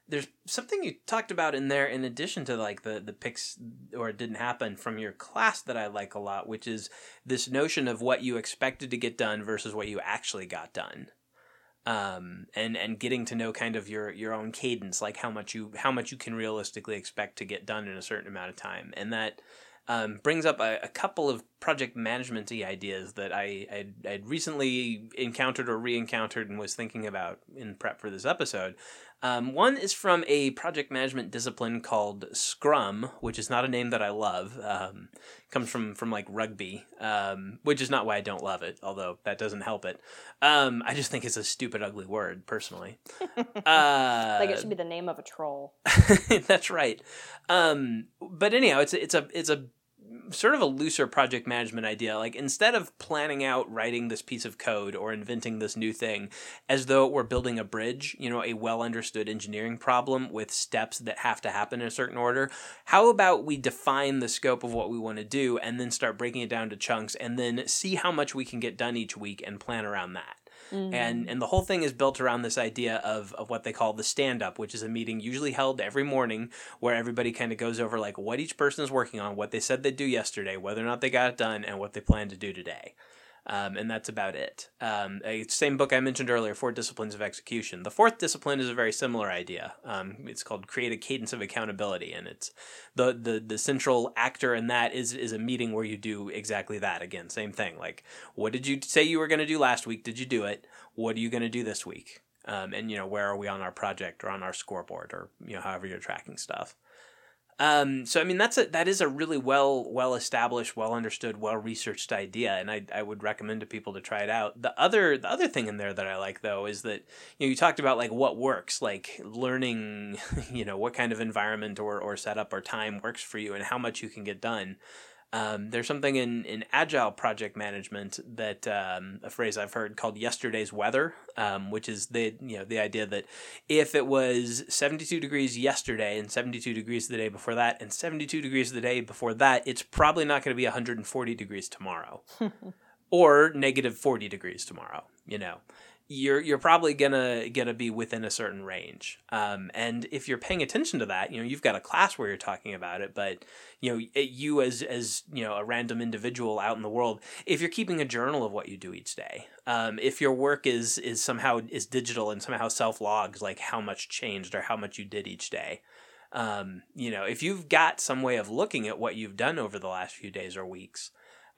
there's something you talked about in there in addition to like the the pics or it didn't happen from your class that I like a lot, which is this notion of what you expected to get done versus what you actually got done. Um, and and getting to know kind of your your own cadence, like how much you how much you can realistically expect to get done in a certain amount of time, and that um, brings up a, a couple of project management ideas that I I'd, I'd recently encountered or re-encountered and was thinking about in prep for this episode. Um, one is from a project management discipline called Scrum, which is not a name that I love. Um, comes from from like rugby, um, which is not why I don't love it, although that doesn't help it. Um, I just think it's a stupid, ugly word, personally. *laughs* Uh, like it should be the name of a troll. *laughs* that's right. Um, but anyhow, it's a, it's a it's a sort of a looser project management idea. Like instead of planning out writing this piece of code or inventing this new thing as though were building a bridge, you know, a well understood engineering problem with steps that have to happen in a certain order, how about we define the scope of what we want to do and then start breaking it down to chunks and then see how much we can get done each week and plan around that and mm-hmm. and the whole thing is built around this idea of of what they call the stand up which is a meeting usually held every morning where everybody kind of goes over like what each person is working on what they said they'd do yesterday whether or not they got it done and what they plan to do today um, and that's about it. Um, same book I mentioned earlier, Four Disciplines of Execution. The fourth discipline is a very similar idea. Um, it's called Create a Cadence of Accountability, and it's the, the the central actor in that is is a meeting where you do exactly that. Again, same thing. Like, what did you say you were going to do last week? Did you do it? What are you going to do this week? Um, and you know, where are we on our project or on our scoreboard or you know, however you're tracking stuff. Um, so I mean that's a that is a really well well established, well understood, well researched idea, and I I would recommend to people to try it out. The other the other thing in there that I like though is that you know you talked about like what works, like learning, *laughs* you know what kind of environment or or setup or time works for you and how much you can get done. Um, there's something in, in agile project management that um, a phrase I've heard called yesterday's weather, um, which is the you know the idea that if it was 72 degrees yesterday and 72 degrees the day before that and 72 degrees the day before that, it's probably not going to be 140 degrees tomorrow *laughs* or negative 40 degrees tomorrow. You know, you're you're probably gonna gonna be within a certain range. Um, and if you're paying attention to that, you know you've got a class where you're talking about it, but you know you as as you know a random individual out in the world, if you're keeping a journal of what you do each day, um, if your work is is somehow is digital and somehow self logs like how much changed or how much you did each day. Um, you know, if you've got some way of looking at what you've done over the last few days or weeks,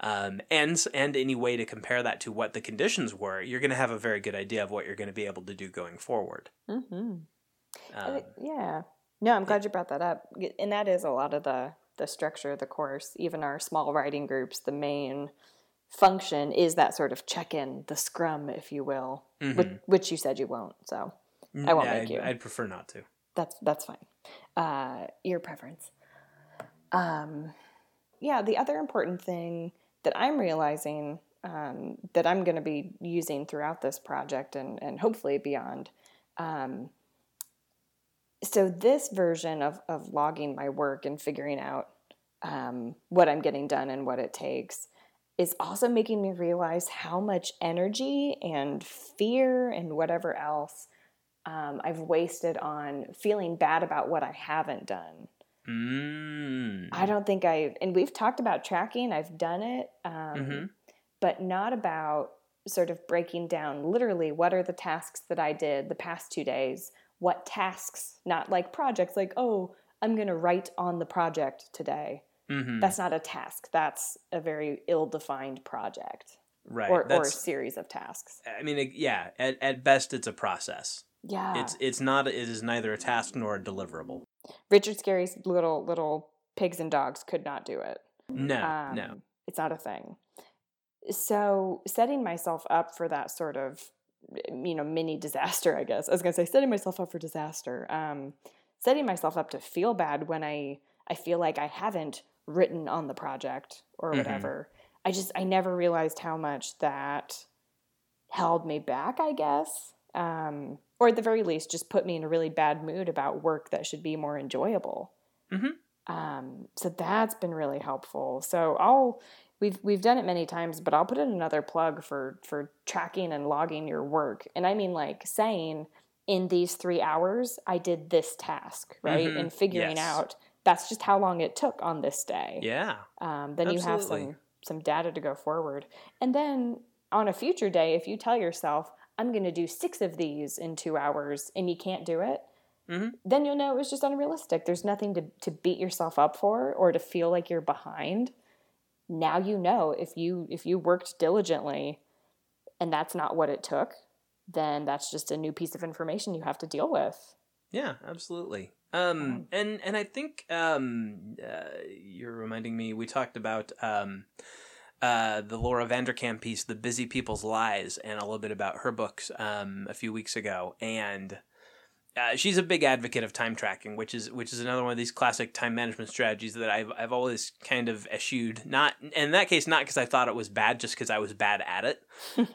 um, and and any way to compare that to what the conditions were, you're going to have a very good idea of what you're going to be able to do going forward. Mm-hmm. Um, yeah. No, I'm glad you brought that up, and that is a lot of the the structure of the course. Even our small writing groups, the main function is that sort of check in, the scrum, if you will, mm-hmm. which, which, you said you won't. So I won't yeah, make you. I'd, I'd, prefer not to. That's that's fine. Uh, your preference. Um, yeah. The other important thing that I'm realizing um, that I'm going to be using throughout this project and, and hopefully beyond. Um, so, this version of, of logging my work and figuring out um, what I'm getting done and what it takes is also making me realize how much energy and fear and whatever else um, I've wasted on feeling bad about what I haven't done. Mm. I don't think I, and we've talked about tracking, I've done it, um, mm-hmm. but not about sort of breaking down literally what are the tasks that I did the past two days, what tasks, not like projects, like, oh, I'm going to write on the project today. Mm-hmm. That's not a task, that's a very ill defined project. Right. Or, or a series of tasks. I mean, yeah, at, at best, it's a process. Yeah. It's it's not it is neither a task nor a deliverable. Richard Scarry's little little pigs and dogs could not do it. No, um, no, it's not a thing. So setting myself up for that sort of you know mini disaster, I guess I was gonna say setting myself up for disaster. Um, setting myself up to feel bad when I I feel like I haven't written on the project or mm-hmm. whatever. Mm-hmm. I just I never realized how much that held me back. I guess. Um, or at the very least, just put me in a really bad mood about work that should be more enjoyable. Mm-hmm. Um, so that's been really helpful. So I'll we've we've done it many times, but I'll put in another plug for for tracking and logging your work, and I mean like saying in these three hours I did this task, right, mm-hmm. and figuring yes. out that's just how long it took on this day. Yeah. Um, then Absolutely. you have some some data to go forward, and then on a future day, if you tell yourself I'm going to do six of these in two hours and you can't do it, mm-hmm. then you'll know it was just unrealistic. There's nothing to, to beat yourself up for or to feel like you're behind. Now you know if you if you worked diligently and that's not what it took, then that's just a new piece of information you have to deal with. Yeah, absolutely. Um, and and I think um, uh, you're reminding me. We talked about um, uh, the Laura Vanderkam piece, "The Busy People's Lies," and a little bit about her books um, a few weeks ago, and uh, she's a big advocate of time tracking, which is which is another one of these classic time management strategies that I've I've always kind of eschewed. Not in that case, not because I thought it was bad, just because I was bad at it.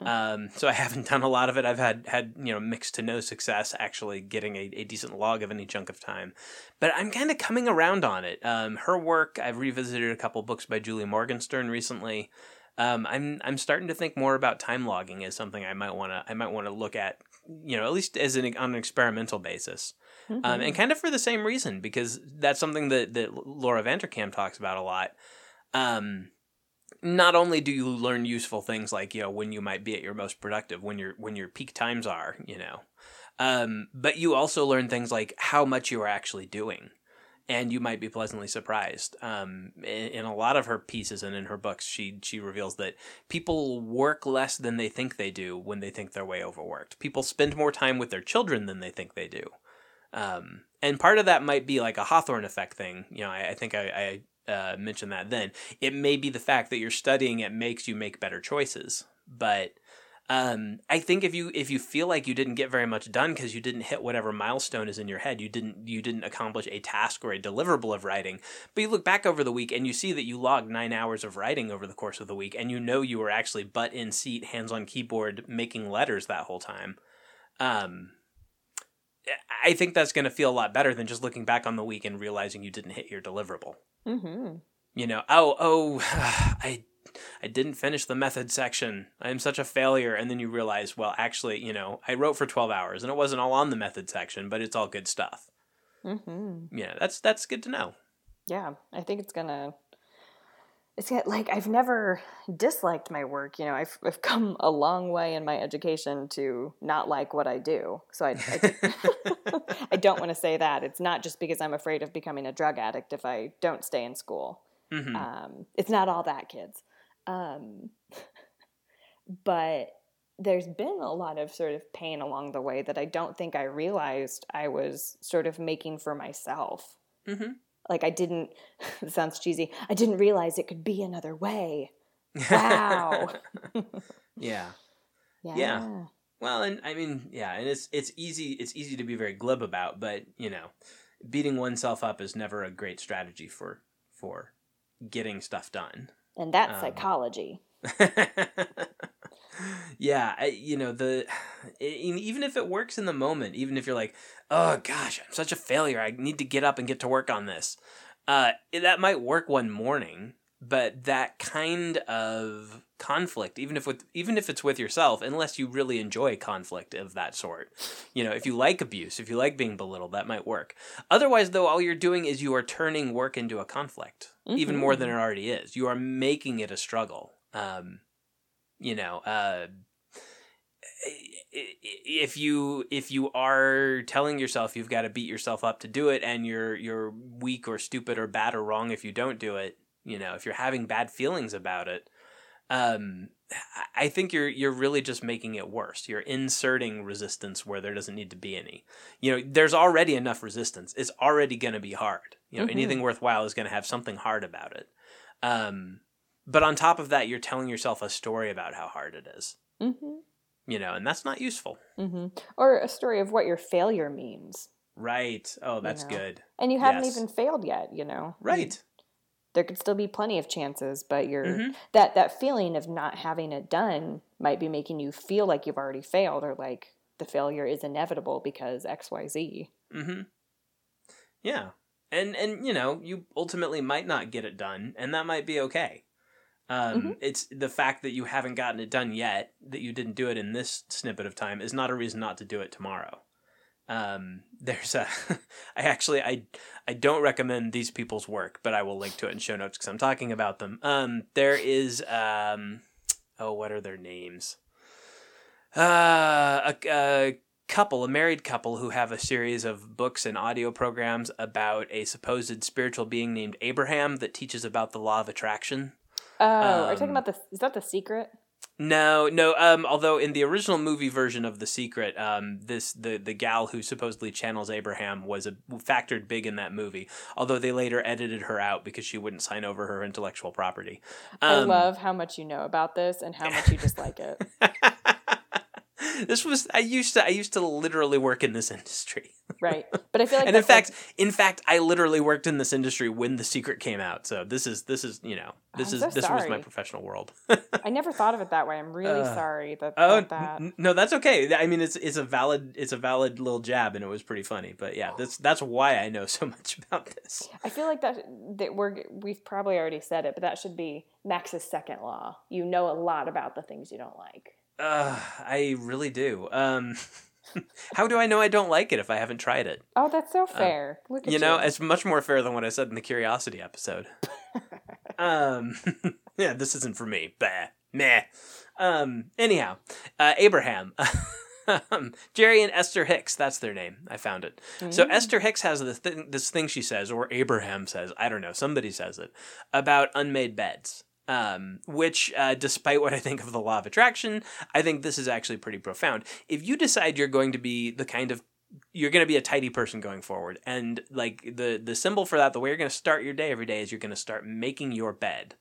*laughs* um, so I haven't done a lot of it. I've had had you know mixed to no success actually getting a, a decent log of any chunk of time. But I'm kind of coming around on it. Um, her work, I've revisited a couple books by Julie Morgenstern recently. Um, I'm I'm starting to think more about time logging as something I might want to I might want to look at you know, at least as an on an experimental basis. Mm-hmm. Um, and kind of for the same reason, because that's something that, that Laura Vanderkam talks about a lot. Um, not only do you learn useful things like you know when you might be at your most productive, when your when your peak times are, you know, um, but you also learn things like how much you are actually doing and you might be pleasantly surprised. Um, in, in, a lot of her pieces and in her books, she she reveals that people work less than they think they do when they think they're way overworked. People spend more time with their children than they think they do, um, and part of that might be like a Hawthorne effect thing. You know, I, I think I, I uh, mentioned that then. It may be the fact that you're studying it makes you make better choices, but um, I think if you if you feel like you didn't get very much done because you didn't hit whatever milestone is in your head, you didn't you didn't accomplish a task or a deliverable of writing. But you look back over the week and you see that you logged nine hours of writing over the course of the week, and you know you were actually butt in seat, hands on keyboard, making letters that whole time. Um, I think that's going to feel a lot better than just looking back on the week and realizing you didn't hit your deliverable. Mm-hmm. You know, oh oh, *sighs* I I didn't finish the method section. I'm such a failure. And then you realize, well, actually, you know, I wrote for 12 hours and it wasn't all on the method section, but it's all good stuff. Mm-hmm. Yeah, that's that's good to know. Yeah, I think it's gonna. It's like I've never disliked my work. You know, I've I've *laughs* come a long way in my education to not like what I do. So I I, *laughs* I don't want to say that. It's not just because I'm afraid of becoming a drug addict if I don't stay in school. Mhm. Um, it's not all that, kids. Um, *laughs* but there's been a lot of sort of pain along the way that I don't think I realized I was sort of making for myself. Mhm. Like I didn't. *laughs* It sounds cheesy. I didn't realize it could be another way. Wow. *laughs* yeah. Yeah. Yeah. Well, and I mean, yeah, and it's it's easy it's easy to be very glib about, but you know, beating oneself up is never a great strategy for for getting stuff done. And that's Um, psychology. *laughs* yeah, I, you know the *sighs* even if it works in the moment, even if you're like, oh gosh, I'm such a failure, I need to get up and get to work on this. Uh, that might work one morning, but that kind of conflict, even if with even if it's with yourself, unless you really enjoy conflict of that sort, you know, if you like abuse, if you like being belittled, that might work. Otherwise, though, all you're doing is you are turning work into a conflict, even more than it already is. You are making it a struggle. Um, you know, uh, if you if you are telling yourself you've got to beat yourself up to do it, and you're you're weak or stupid or bad or wrong if you don't do it, you know, if you're having bad feelings about it, um, I think you're you're really just making it worse. You're inserting resistance where there doesn't need to be any. You know, there's already enough resistance. It's already going to be hard. You know, Mhm. anything worthwhile is going to have something hard about it. Um, but on top of that, you're telling yourself a story about how hard it is. Mm-hmm. You know, and that's not useful. Mm-hmm. Or a story of what your failure means. Right. Oh, that's know. good. And you haven't Yes. even failed yet, you know. You- Right. There could still be plenty of chances, but you're Mhm. that that feeling of not having it done might be making you feel like you've already failed or like the failure is inevitable because XYZ. Mm-hmm. Yeah. And and you know, you ultimately might not get it done, and that might be okay. Um, Mm-hmm. It's the fact that you haven't gotten it done yet, that you didn't do it in this snippet of time, is not a reason not to do it tomorrow. Um, there's a, *laughs* I actually I I don't recommend these people's work, but I will link to it in show notes because I'm talking about them. Um, there is um, oh, what are their names? Uh, a, a couple, a married couple who have a series of books and audio programs about a supposed spiritual being named Abraham that teaches about the law of attraction. Oh, are you talking Um, about the is that the secret? No, no. Um, although in the original movie version of The Secret, um, this the the gal who supposedly channels Abraham was a factored big in that movie. Although they later edited her out because she wouldn't sign over her intellectual property. I Um, love how much you know about this and how much you dislike it. *laughs* this was I used to I used to literally work in this industry. *laughs* Right. But I feel like and in that's like- fact, in fact, I literally worked in this industry when The Secret came out. So this is this is you know this I'm is so this was my professional world. I never thought of it that way. I'm really Uh, sorry that, oh that. n- no, that's okay. I mean, it's it's a valid it's a valid little jab, and it was pretty funny. But yeah, that's that's why I know *laughs* so much about this. I feel like that that we're we've probably already said it, but that should be Max's second law. You know a lot about the things you don't like. Uh, I really do. Um, *laughs* how do I know I don't like it if I haven't tried it? Oh, that's so fair. Look at Uh, you you. know, it's much more fair than what I said in the curiosity episode. *laughs* um, *laughs* yeah, this isn't for me. Bah, meh. Um, anyhow, uh, Abraham. um, Jerry and Esther Hicks, that's their name. I found it. So Mm. Esther Hicks has this thing, this thing she says, or Abraham says, I don't know, somebody says it, about unmade beds. Um, which, uh, despite what I think of the law of attraction, I think this is actually pretty profound. If you decide you're going to be the kind of you're going to be a tidy person going forward and like the the symbol for that the way you're going to start your day every day is you're going to start making your bed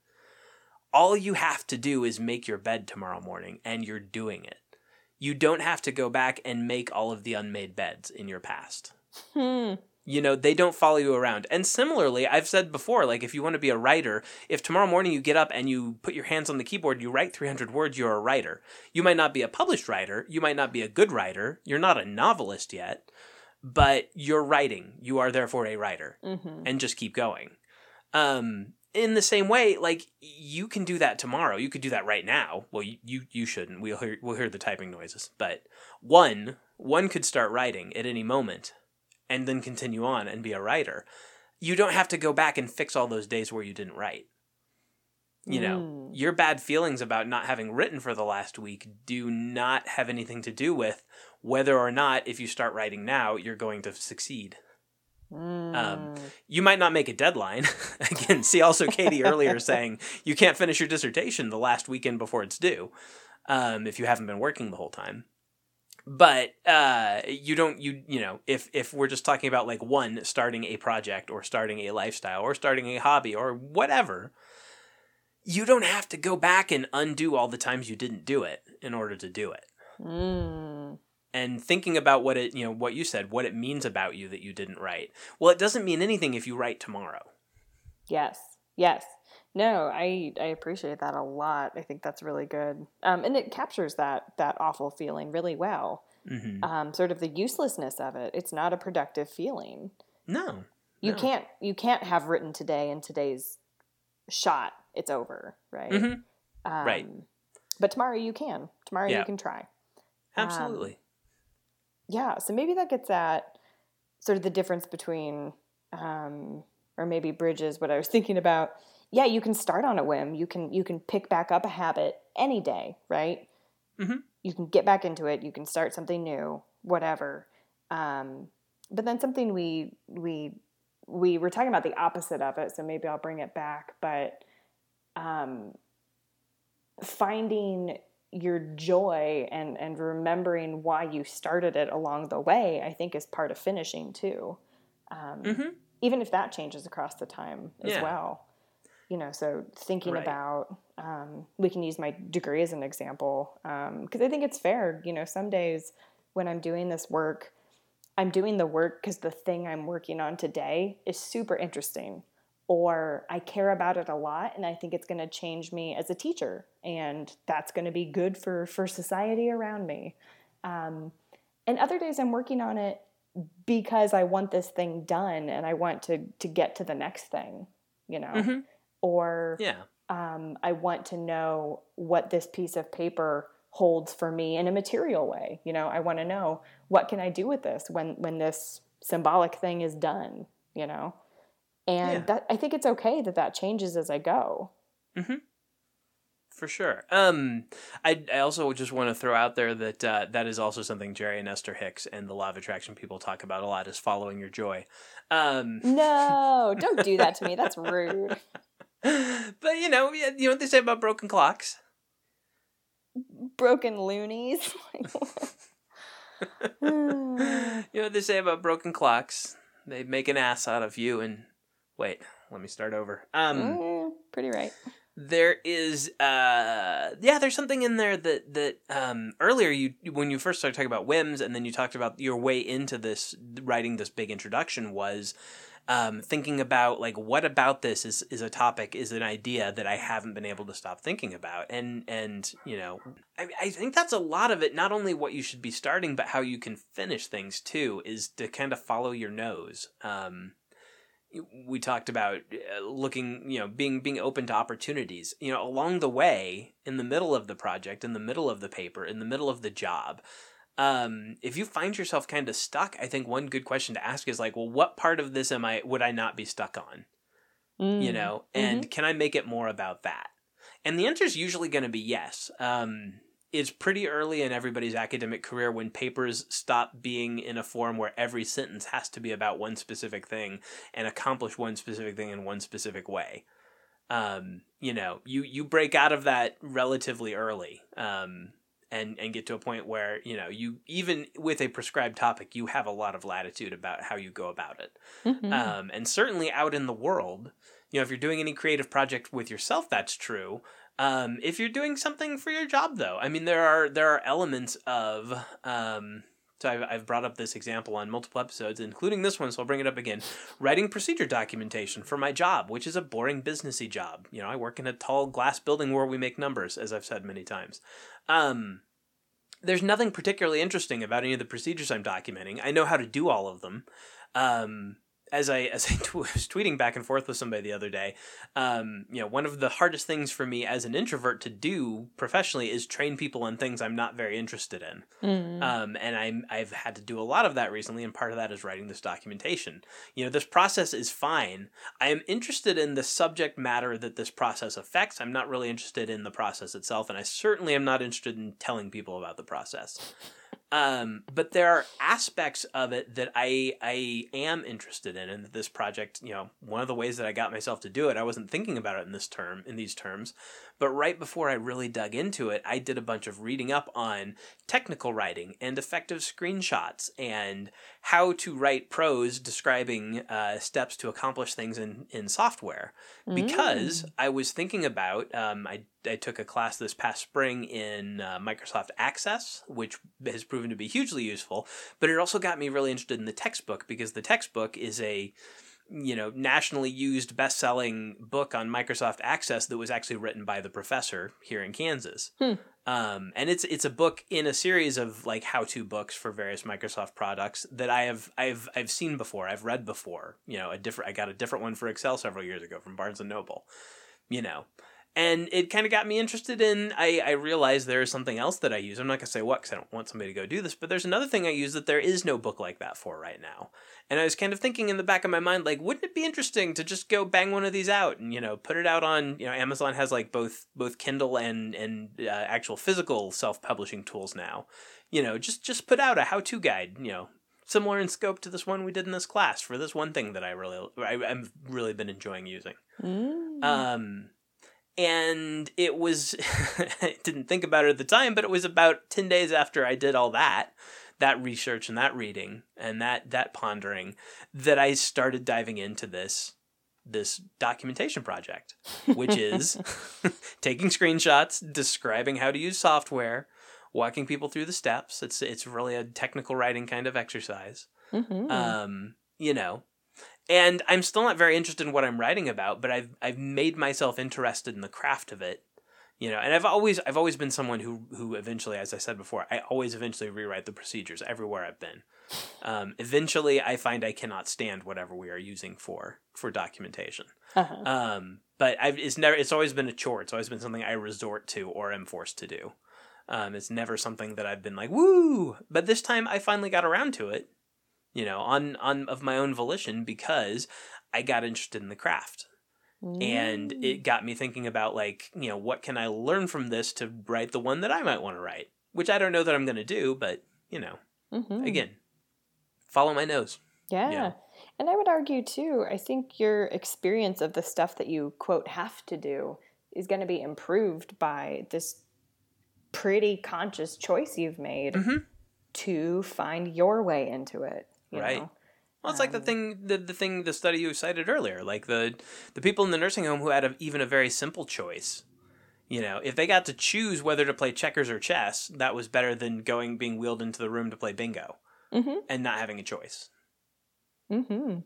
all you have to do is make your bed tomorrow morning and you're doing it you don't have to go back and make all of the unmade beds in your past Hmm. You know they don't follow you around and similarly i've said before like if you want to be a writer if tomorrow morning you get up and you put your hands on the keyboard you write 300 words you're a writer you might not be a published writer you might not be a good writer you're not a novelist yet but you're writing you are therefore a writer Mm-hmm. and just keep going um in the same way, like you can do that tomorrow. You could do that right now. Well, you you, you shouldn't. We'll hear we'll hear the typing noises. But one one could start writing at any moment, and then continue on and be a writer. You don't have to go back and fix all those days where you didn't write. You know, Mm. your bad feelings about not having written for the last week do not have anything to do with whether or not, if you start writing now, you're going to succeed. Um, Mm. you might not make a deadline. *laughs* Again, see also Katie *laughs* earlier saying you can't finish your dissertation the last weekend before it's due um, if you haven't been working the whole time. But uh, you don't you you know if if we're just talking about like one starting a project or starting a lifestyle or starting a hobby or whatever, you don't have to go back and undo all the times you didn't do it in order to do it Mm. and thinking about what it you know what you said what it means about you that you didn't write well it doesn't mean anything if you write tomorrow Yes. Yes. No, I I appreciate that a lot. I think that's really good. Um, and it captures that that awful feeling really well. mm-hmm. Um, sort of the uselessness of it. It's not a productive feeling. no You No. can't you can't have written today and today's shot. It's over, right? Mhm. Um, Right. But tomorrow you can. Tomorrow Yeah. you can try. absolutely yeah so maybe that gets at sort of the difference between um, or maybe bridges what i was *laughs* thinking about yeah you can start on a whim you can you can pick back up a habit any day right Mhm. you can get back into it you can start something new whatever um, but then something we we we were talking about the opposite of it so maybe i'll bring it back but um, finding your joy and and remembering why you started it along the way i think is part of finishing too um, Mhm. even if that changes across the time as Yeah. well you know so thinking Right. about um, we can use my degree as an example because i think it's fair you know some days when i'm doing this work i'm doing the work because the thing i'm working on today is super interesting or I care about it a lot and I think it's going to change me as a teacher and that's going to be good for for society around me. Um, and other days I'm working on it because I want this thing done and I want to to get to the next thing, you know. Mhm. Or yeah um, I want to know what this piece of paper holds for me in a material way. You know, I want to know what can I do with this when when this symbolic thing is done. You know, and Yeah. that I think it's okay that that changes as I go. for sure um i i also just want to throw out there that uh, that is also something jerry and esther hicks and the law of attraction people talk about a lot is following your joy um No, don't do that to me. That's *laughs* rude. *laughs* but you know you know what they say about broken clocks? Broken loonies. *laughs* *laughs* you know what they say about broken clocks? They make an ass out of you and wait let me start over. Um Mm, pretty right. there is uh yeah there's something in there that that um earlier you when you first started talking about whims and then you talked about your way into this writing this big introduction was um thinking about like what about this is is a topic is an idea that I haven't been able to stop thinking about. And and you know I, I think that's a lot of it not only what you should be starting but how you can finish things too is to kind of follow your nose. Um we talked about uh, looking you know being being open to opportunities. You know along the way in the middle of the project in the middle of the paper in the middle of the job um, if you find yourself kind of stuck i think one good question to ask is like well what part of this am i would i not be stuck on? You Mm. know and can i make it more about that? And the answer is usually going to be yes. Um, it's pretty early in everybody's academic career when papers stop being in a form where every sentence has to be about one specific thing and accomplish one specific thing in one specific way. Um, you know you you break out of that relatively early. Um, and and get to a point where you know you even with a prescribed topic you have a lot of latitude about how you go about it Mhm. um, and certainly out in the world you know if you're doing any creative project with yourself that's true um, if you're doing something for your job though i mean there are there are elements of um, so I've, I've brought up this example on multiple episodes including this one so i'll bring it up again. Writing procedure documentation for my job which is a boring businessy job. You know i work in a tall glass building where we make numbers as i've said many times. Um, there's nothing particularly interesting about any of the procedures i'm documenting. I know how to do all of them. Um, as I as I *laughs* t- was tweeting back and forth with somebody the other day, um, you know, one of the hardest things for me as an introvert to do professionally is train people on things I'm not very interested in. Mm. Um, and I'm I've had to do a lot of that recently, and part of that is writing this documentation. You know, this process is fine. I am interested in the subject matter that this process affects. I'm not really interested in the process itself, and I certainly am not interested in telling people about the process. Um, but there are aspects of it that I I am interested in, and this project, you know, one of the ways that I got myself to do it, I wasn't thinking about it in this term in these terms, but right before I really dug into it, I did a bunch of reading up on technical writing and effective screenshots and how to write prose describing uh, steps to accomplish things in in software. Because I was thinking about, um, I I took a class this past spring in uh, Microsoft Access, which has proven to be hugely useful. But it also got me really interested in the textbook because the textbook is a you know nationally used best-selling book on Microsoft Access that was actually written by the professor here in Kansas. Hmm. Um, and it's it's a book in a series of like how-to books for various Microsoft products that I have I've I've seen before. I've read before. You know, a different I got a different one for Excel several years ago from Barnes and Noble. You know, and it kind of got me interested in I, I realized there is something else that i use i'm not going to say what because i don't want somebody to go do this but there's another thing i use that there is no book like that for right now and i was kind of thinking in the back of my mind like wouldn't it be interesting to just go bang one of these out and you know put it out on you know amazon has like both both kindle and and uh, actual physical self-publishing tools now you know just just put out a how-to guide you know similar in scope to this one we did in this class for this one thing that i really I, i've really been enjoying using Mm. um, and it was, *laughs* I didn't think about it at the time, but it was about 10 days after I did all that, that research and that reading and that, that pondering that I started diving into this, this documentation project, which is *laughs* taking screenshots, describing how to use software, walking people through the steps. It's, it's really a technical writing kind of exercise. Mhm. Um, you know, and I'm still not very interested in what I'm writing about, but I've I've made myself interested in the craft of it. You know, and I've always I've always been someone who who eventually, as I said before, I always eventually rewrite the procedures everywhere I've been. Um, eventually, I find I cannot stand whatever we are using for for documentation. Uh-huh. Um, but I've, it's never it's always been a chore. It's always been something I resort to or am forced to do. Um, it's never something that I've been like woo. But this time I finally got around to it. You know, on on of my own volition because I got interested in the craft and it got me thinking about like you know what can i learn from this to write the one that i might want to write which i don't know that i'm going to do but you know Mhm. again follow my nose Yeah. Yeah. And I would argue too, I think your experience of the stuff that you quote have to do is going to be improved by this pretty conscious choice you've made Mhm. to find your way into it. You Right. Know? Well it's like the thing the, the thing the study you cited earlier like the the people in the nursing home who had a, even a very simple choice you know if they got to choose whether to play checkers or chess that was better than going being wheeled into the room to play bingo Mm-hmm. and not having a choice Mm-hmm.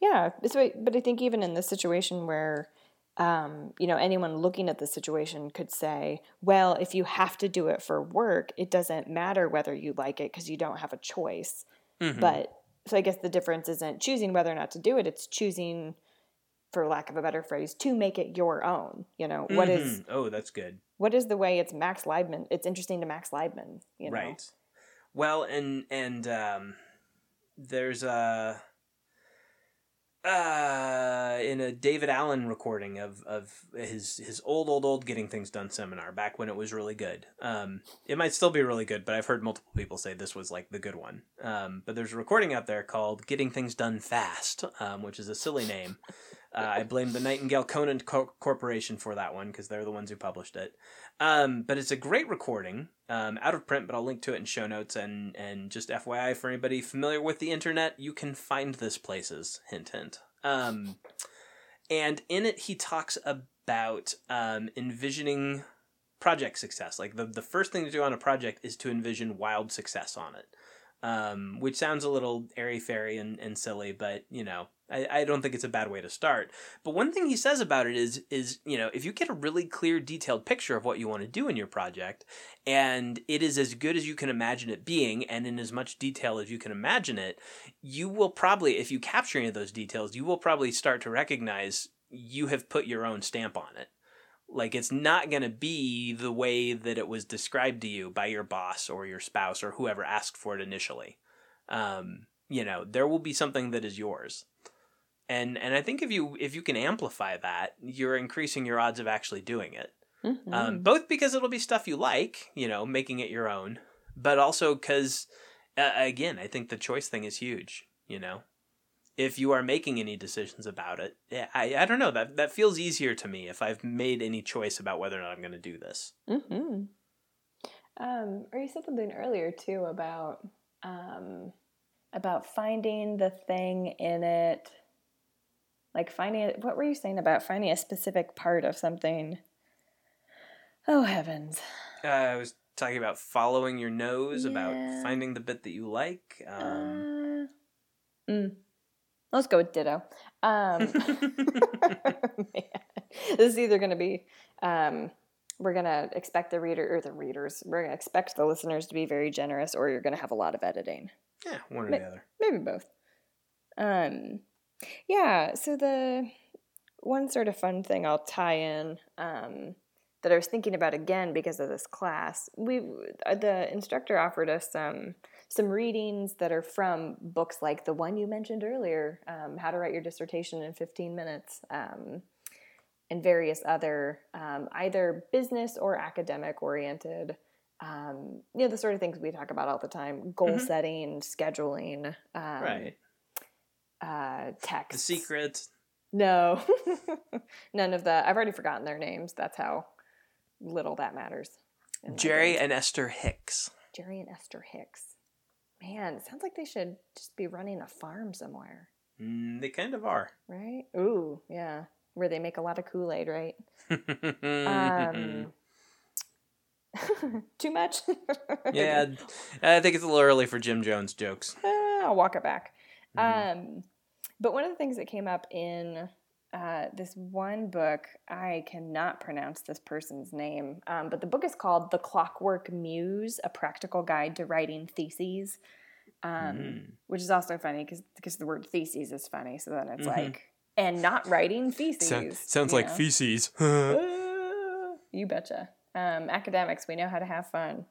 Yeah. So, but I think even in this situation where, um, you know, anyone looking at the situation could say, well, if you have to do it for work, it doesn't matter whether you like it because you don't have a choice. Mhm. But so I guess the difference isn't choosing whether or not to do it, it's choosing, for lack of a better phrase, to make it your own. You know, what is Mhm. oh that's good what is the way it's Max Leibman? It's interesting to Max Leibman, you know. Right. Well, and and um, there's a uh, in a David Allen recording of of his his old old old getting things done seminar back when it was really good. Um, it might still be really good, but I've heard multiple people say this was like the good one. Um, but there's a recording out there called "Getting Things Done Fast," um, which is a silly name. Uh, I blame the Nightingale Conant Co- Corporation for that one because they're the ones who published it. Um, but it's a great recording, um, out of print, but I'll link to it in show notes. And, and just FYI for anybody familiar with the internet, you can find this places. Hint, hint. Um, and in it, he talks about um, envisioning project success. Like the, the first thing to do on a project is to envision wild success on it. Um, which sounds a little airy fairy and, and silly, but you know, I, I don't think it's a bad way to start. But one thing he says about it is is, you know, if you get a really clear, detailed picture of what you want to do in your project, and it is as good as you can imagine it being, and in as much detail as you can imagine it, you will probably, if you capture any of those details, you will probably start to recognize you have put your own stamp on it. Like it's not going to be the way that it was described to you by your boss or your spouse or whoever asked for it initially. Um, you know, there will be something that is yours and and I think if you if you can amplify that, you're increasing your odds of actually doing it. Mm-hmm. Um, both because it'll be stuff you like, you know, making it your own, but also because, uh, again, I think the choice thing is huge. You know, if you are making any decisions about it, I I don't know that that feels easier to me if I've made any choice about whether or not I'm going to do this. Mm-hmm. Um, or you said something earlier too about um, about finding the thing in it like finding what were you saying about finding a specific part of something? Oh heavens. Uh, i was talking about following your nose yeah. about finding the bit that you like um... uh, mm. let's go with ditto. Um, *laughs* *laughs* this is either going to be um, we're going to expect the reader or the readers we're going to expect the listeners to be very generous or you're going to have a lot of editing. Yeah one or Ma- the other. maybe both. Um yeah, so the one sort of fun thing I'll tie in um, that I was thinking about again because of this class, we uh, the instructor offered us some some readings that are from books like the one you mentioned earlier, um, How to Write Your Dissertation in 15 Minutes, um, and various other um, either business or academic oriented. Um, you know the sort of things we talk about all the time: goal mm-hmm. setting, scheduling, um, right uh, text. The secret. No, *laughs* none of the. I've already forgotten their names. That's how little that matters. Jerry and Esther Hicks. Jerry and Esther Hicks. Man, it sounds like they should just be running a farm somewhere. Mm, they kind of are. Right? Ooh, yeah. Where they make a lot of Kool Aid, right? um, *laughs* too much? *laughs* yeah, I think it's a little early for Jim Jones jokes. Uh, I'll walk it back. Mm-hmm. Um, but one of the things that came up in uh, this one book, I cannot pronounce this person's name, um, but the book is called The Clockwork Muse A Practical Guide to Writing Theses, um, mm-hmm. which is also funny because the word theses is funny. So then it's mm-hmm. like, and not writing feces. So, sounds like know? feces. *laughs* you betcha. Um, academics, we know how to have fun.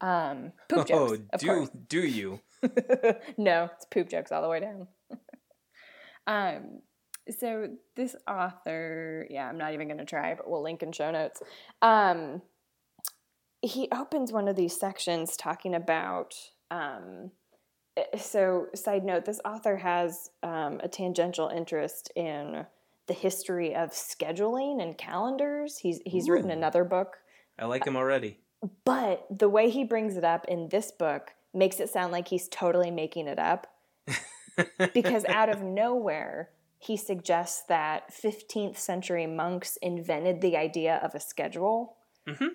Um, poop jokes. Oh, do course. do you? *laughs* no, it's poop jokes all the way down. *laughs* um, so this author, yeah, I'm not even going to try, but we'll link in show notes. Um, he opens one of these sections talking about. Um, eh, so, side note: this author has um, a tangential interest in the history of scheduling and calendars. He's he's Ooh. written another book. I like him already. But the way he brings it up in this book makes it sound like he's totally making it up. *laughs* because out of nowhere, he suggests that 15th century monks invented the idea of a schedule. Mm-hmm.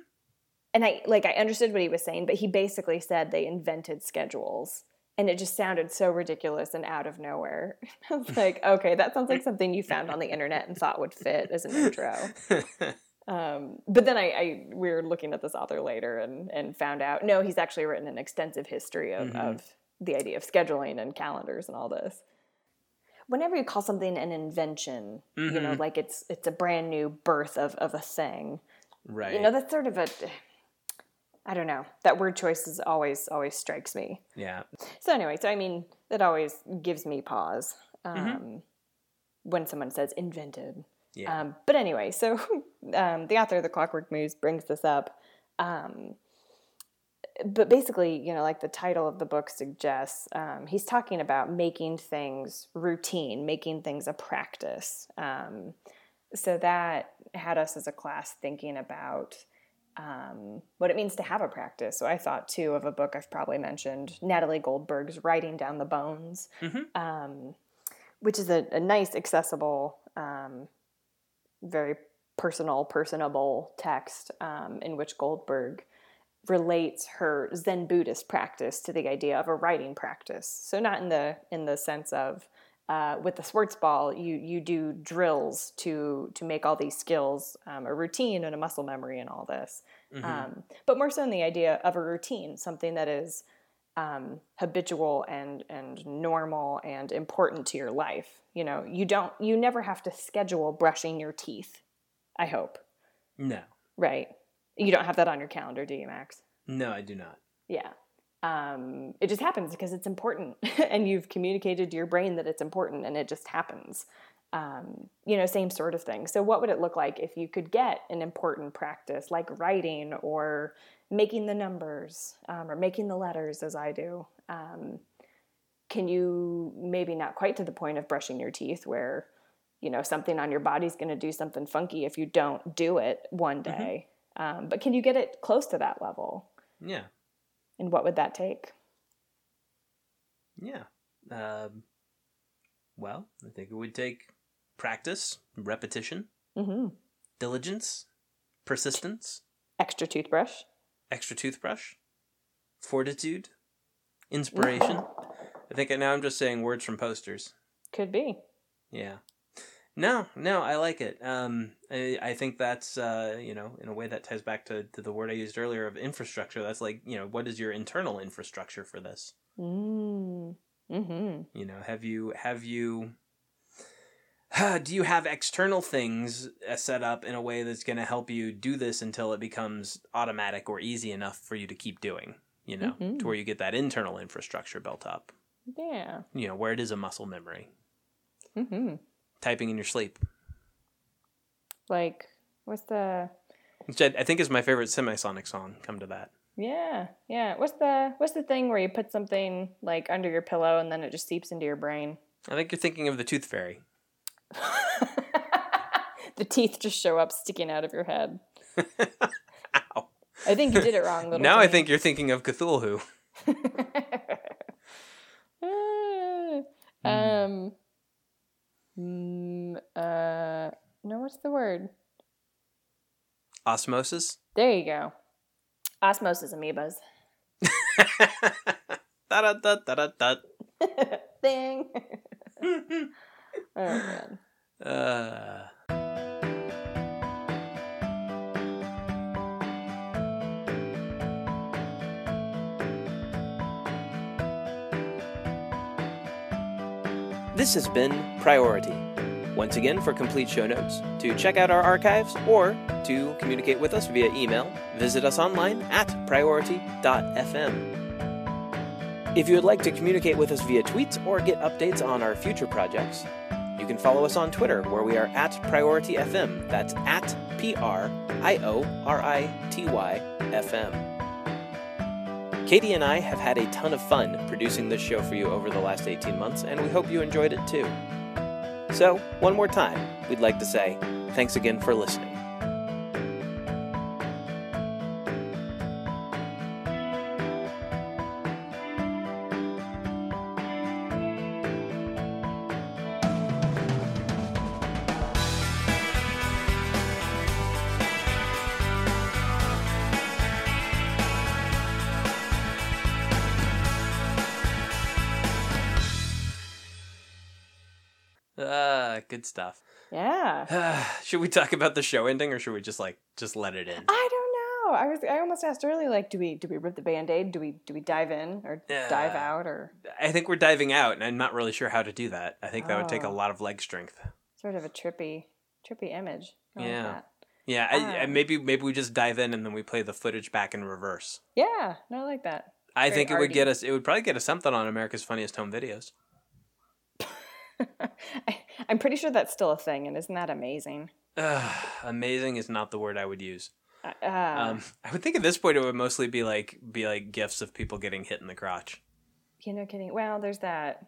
And I like I understood what he was saying, but he basically said they invented schedules. And it just sounded so ridiculous and out of nowhere. *laughs* I was like, okay, that sounds like something you found on the internet and thought would fit as an intro. *laughs* Um, but then I, I, we were looking at this author later and and found out no, he's actually written an extensive history of, mm-hmm. of the idea of scheduling and calendars and all this. Whenever you call something an invention, mm-hmm. you know, mm-hmm. like it's it's a brand new birth of, of a thing. Right. You know, that's sort of a I don't know. That word choice is always always strikes me. Yeah. So anyway, so I mean, that always gives me pause mm-hmm. um, mm-hmm. when someone says invented. Yeah. Um, but anyway, so *laughs* um, the author of the Clockwork Muse brings this up. Um, but basically, you know, like the title of the book suggests, um, he's talking about making things routine, making things a practice. Um, so that had us as a class thinking about um, what it means to have a practice. So I thought too of a book I've probably mentioned, Natalie Goldberg's Writing Down the Bones, mm-hmm. which is a, a nice, accessible um, very personal, personable text um, in which Goldberg relates her Zen Buddhist practice to the idea of a writing practice. So not in the in the sense of uh, with the sports ball, you you do drills to to make all these skills um, a routine and a muscle memory and all this. Mhm. Um, but more so in the idea of a routine, something that is um, habitual and and normal and important to your life. You know, you don't you never have to schedule brushing your teeth. I hope, no, right? You don't have that on your calendar, do you, Max? no, I do not. Yeah. Um, it just happens because it's important, *laughs* and you've communicated to your brain that it's important, and it just happens. Um, you know, same sort of thing. So, what would it look like if you could get an important practice like writing or making the numbers um, or making the letters, as I do? Um, can you maybe not quite to the point of brushing your teeth where you know something on your body's going to do something funky if you don't do it one day um, but can you get it close to that level Yeah, and what would that take yeah. Um, well, I think it would take practice, repetition, hmm diligence, persistence, extra toothbrush extra toothbrush, fortitude, inspiration. I think now I'm just saying words from posters. could be Yeah. No, no, I like it. Um, I, I think that's uh, you know, in a way that ties back to, to the word I used earlier of infrastructure. That's like, you know, what is your internal infrastructure for this? mm. hmm You know, have you have you do you have external things uh, set up in a way that's going to help you do this until it becomes automatic or easy enough for you to keep doing? You know, Mhm. to where you get that internal infrastructure built up. yeah You know, where it is a muscle memory. mm-hmm. Typing in your sleep, like what's the which I, I think is my favorite Semisonic song. Come to that. yeah yeah what's the what's the thing where you put something like under your pillow and then it just seeps into your brain I think you're thinking of the Tooth Fairy. *laughs* the teeth just show up sticking out of your head *laughs* Ow. i think you did it wrong little Now I think you're thinking of Cthulhu. *laughs* um. mm, uh. No, what's the word? Osmosis. There you go. Osmosis amoebas. da da da da da. Thing. Oh man. Uh, This has been Priority. Once again, for complete show notes, to check out our archives, or to communicate with us via email, visit us online at priority.fm. If you would like to communicate with us via tweets or get updates on our future projects, you can follow us on Twitter, where we are at PriorityFM. That's at P R I O R I T Y F M. Katie and I have had a ton of fun producing this show for you over the last 18 months, and we hope you enjoyed it too. So, one more time, we'd like to say thanks again for listening. Stuff. Yeah. *sighs* should we talk about the show ending, or should we just like just let it in? I don't know. I was. I almost asked earlier. Like, do we do we rip the band aid? Do we do we dive in or dive Uh, out or I think we're diving out, and I'm not really sure how to do that. I think that would take a Oh. lot of leg strength. sort of a trippy trippy image? I like Yeah. that. Yeah, I, I- Um. maybe maybe we just dive in and then we play the footage back in reverse. Yeah. No, I like that. I Very think it would get us. It would probably get us something on America's Funniest Home Videos. *laughs* I, I'm pretty sure that's still a thing, and isn't that amazing? Ugh, amazing is not the word I would use. Uh, Um, I would think at this point it would mostly be like be like gifts of people getting hit in the crotch. you know, kidding. Well, there's that.